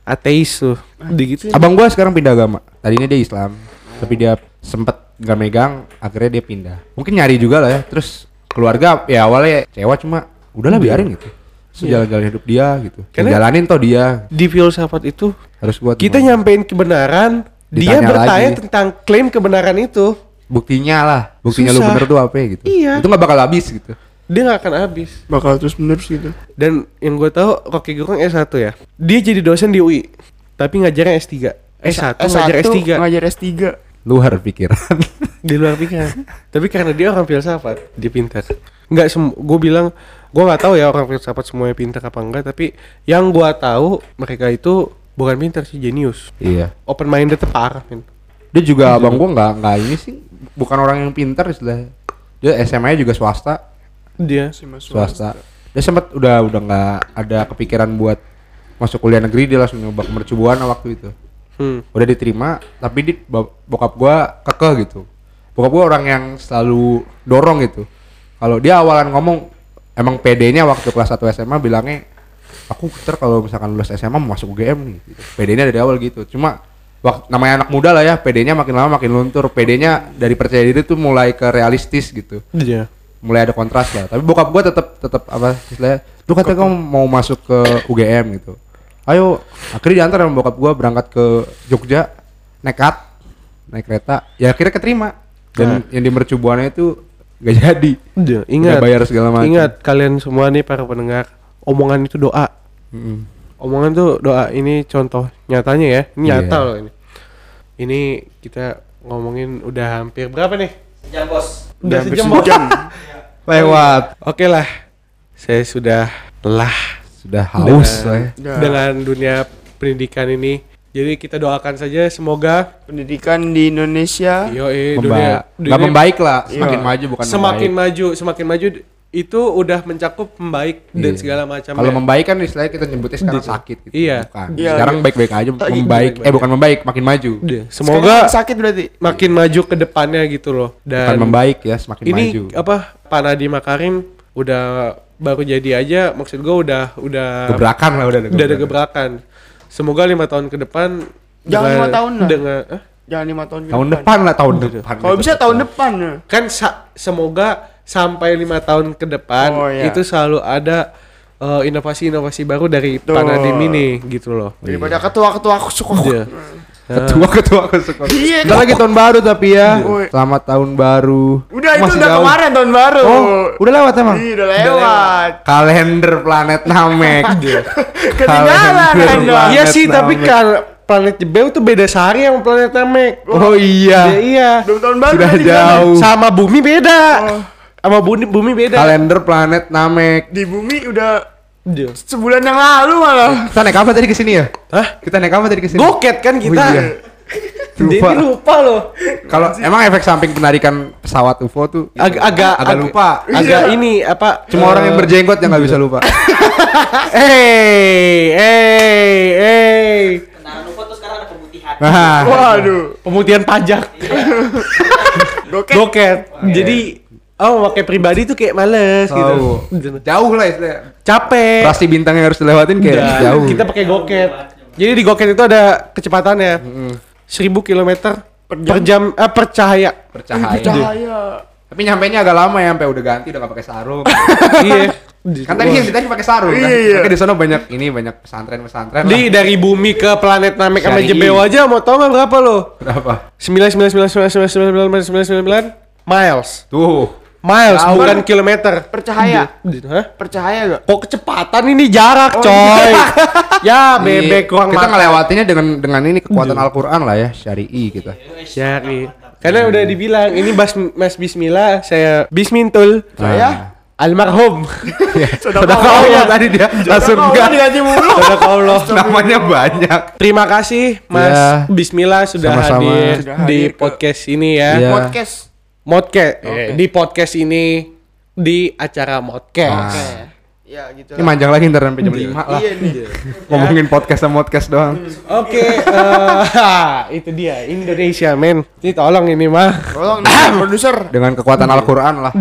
ateis tuh. Gitu. Abang gua sekarang pindah agama. Tadinya dia Islam, tapi dia sempet nggak megang, akhirnya dia pindah. Mungkin nyari juga lah ya. Terus keluarga ya awalnya kecewa cuma udahlah biarin gitu. Sejalan-jalan hidup dia gitu. Karena- Jalanin toh dia Di filsafat itu harus buat kita gimana. nyampein kebenaran, dia Ditanya bertanya lagi. tentang klaim kebenaran itu. buktinya lah, buktinya lu Susah. bener tuh apa ya gitu. Iya. Itu nggak bakal habis gitu. Dia nggak akan habis. bakal terus menerus gitu. Dan yang gue tahu Rocky Gerung S1 ya. Dia jadi dosen di UI, tapi ngajarnya S3. S1, ngajar S3 Ngajar S3. Luar pikiran. di luar pikiran. tapi karena dia orang filsafat, dia pintar. Enggak sem gue bilang gue nggak tahu ya orang filsafat semuanya pintar apa enggak, tapi yang gue tahu mereka itu bukan pintar sih jenius. iya. Open minded parah men. Dia juga abang gua nggak nggak ini sih, bukan orang yang pintar istilahnya. Dia SMA-nya juga swasta, Dia swasta. Dia sempat udah udah nggak ada kepikiran buat masuk kuliah negeri dia langsung nyoba ke mercubuana waktu itu. Hmm. Udah diterima, tapi di bo- bokap gua kekeh gitu. Bokap gua orang yang selalu dorong gitu. Kalau dia awalan ngomong emang PD-nya waktu kelas 1 SMA bilangnya aku ntar kalau misalkan lulus SMA mau masuk UGM nih gitu. PD-nya dari awal gitu. Cuma waktu namanya anak muda lah ya, PD-nya makin lama makin luntur. PD-nya dari percaya diri tuh mulai ke realistis gitu Dia. mulai ada kontras lah tapi bokap gua tetap tetap apa istilahnya lu kata kamu mau masuk ke UGM gitu ayo akhirnya diantar sama bokap gua berangkat ke Jogja nekat naik kereta ya akhirnya keterima dan yang di mercubuana itu gak jadi Dia. Ingat. Udah bayar segala macam. Ingat kalian semua nih para pendengar, omongan itu doa. Mm-mm. Omongan tuh doa. Ini contoh nyatanya ya. Ini Iya. nyata loh ini. Ini kita ngomongin udah hampir berapa nih? Jam bos. Udah hampir sejam. sejam. lewat Oke lah. Saya sudah lelah sudah haus dengan, lah ya Ya. dengan dunia pendidikan ini. Jadi kita doakan saja semoga Pendidikan di Indonesia yo eh, Memba- dunia, nggak membaik lah semakin Iya. maju bukan semakin membaik. maju, semakin maju itu udah mencakup membaik dan Iya. segala macam. Kalau membaik kan istilahnya kita nyebutnya sekarang sakit gitu. Iya. Bukan. Iya, sekarang iya. baik-baik aja Lagi membaik. baik-baik. Eh bukan membaik, makin maju. Iya. Sekarang Semoga sakit berarti. makin maju ke depannya gitu loh. Dan Bukan membaik ya, semakin ini maju. apa Pak Nadiem Makarim udah baru jadi aja maksud gua udah udah Gebrakan lah udah ada udah ada gebrakan. Semoga lima tahun ke depan Jangan lima tahun lah. dengan eh? Jangan lima tahun Tahun depan lah tahun depan. Kalau bisa tahun depan. ya. kan sa- semoga sampai lima tahun ke depan Oh, iya. itu selalu ada eh, inovasi-inovasi baru dari Betul. Pak Nadiem ini gitu loh. Daripada ketua-ketua aku suka. Iya. Ketua ketua ketua. Iya, Bentar lagi tahun baru tapi ya. Woi. Selamat tahun baru. Udah itu udah jauh. kemarin tahun baru. Oh, udah lewat emang. Iya, udah lewat. Kalender planet Namek. Ketinggalan Anda. Iya sih, tapi kan planet Jebel tuh beda sehari sama planet Namek. Oh iya. Iya, iya. Belum tahun baru. Sudah kan. jauh. Sama bumi beda. Oh. Sama bumi bumi beda. Kalender planet Namek. Di bumi udah Iya. sebulan yang lalu malah. Kita naik apa tadi ke sini ya? Hah? Kita naik apa tadi ke sini? Goket kan kita. Oh, iya. Jadi Lupa. lupa loh. Kalau emang efek samping penarikan pesawat UFO tuh Ag- agak agak lupa. Agak ini apa? Cuma orang yang eh, berjenggot yang nggak bisa lupa. Eh, eh, eh. Kendaraan UFO tuh sekarang ada pemutihan. Nah, Waduh. Pemutihan pajak. Goket. Goket. Jadi oh pakai pribadi tuh kayak males Tahu. gitu. jauh lah istilahnya. Capek. Rasi bintang yang harus dilewatin kayak Udah, jauh. Kita pakai goket. Jadi di goket itu ada kecepatannya. 1000 km per jam, eh, per cahaya. percaya. Cahaya. Tapi nyampe nya agak lama ya, sampai udah ganti udah gak pakai sarung. iya. kan tadi yang kita pakai sarung kan. Iya. Di sana banyak ini banyak pesantren-pesantren Di lah. dari bumi ke planet Namek sama. Jebel aja mau tau berapa lo? Berapa? 9999999 miles. Tuh. Miles Jauh. bukan kilometer. Percahaya. Hah? Percahaya gak? Kok kecepatan ini jarak, coy. ya, bebek Iya. ruang Kita makan. ngelewatinya dengan dengan ini kekuatan Al-Qur'an lah ya, syari'i kita. Syari. Karena udah dibilang ini Mas Mas Bismillah, saya Bismintul. Saya? Almarhum. Sudah Allah tadi dia langsung enggak. mulu. Sadaqah Allah. Namanya banyak. Terima kasih Mas Ya. Bismillah sudah hadir Sudah di ke- podcast ini ya. Iya. Podcast. Modcast eh, di podcast ini di acara Modcast. Nah. Ya gitu. Ini manjang lagi ntar sampai jam 5 lah. Iya nih. Ngomongin podcast sama podcast doang. Oke, eh, itu dia Indonesia, men. Ini tolong ini mah. Tolong nih produser. Dengan kekuatan Al-Qur'an lah.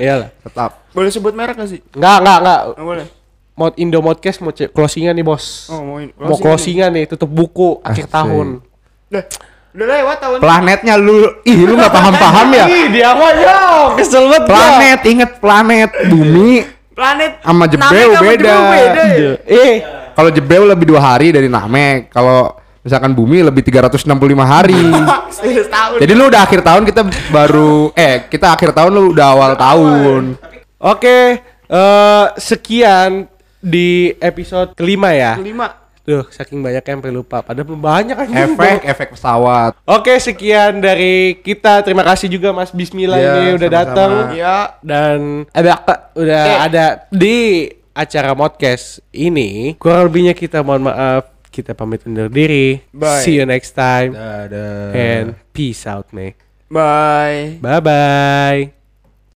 Iyalah. Tetap. Boleh sebut merek gak sih? Enggak, enggak, enggak. Nggak boleh. Mod Indo Modcast mau closingan nih, Bos. Oh, mau in- mau closing closingan nih, tutup buku akhir Asik. tahun. Udah, udah lewat tahun. Planetnya lu ih lu nggak paham-paham ya? Ih, dia mah yo, kesel banget. gua. Planet, inget planet, bumi Planet sama sama beda. Beda ya? Eh, Kalau Jebel lebih dua hari dari Namek. Kalau misalkan bumi lebih 365 hari. Setahun. Jadi lu udah akhir tahun kita baru eh kita akhir tahun lu udah awal tahun. oke. eh, sekian di episode kelima ya. Kelima. Duh, saking banyak yang perlu lupa. Padahal banyak kan. Efek efek pesawat. Oke, sekian dari kita. Terima kasih juga Mas Bismillah Iya, ini udah datang Ya. dan ada udah Eh. ada di acara podcast ini. Kurang lebihnya kita mohon maaf. Kita pamit undur diri. Bye. See you next time Dadah. and peace out, man. Bye. Bye bye.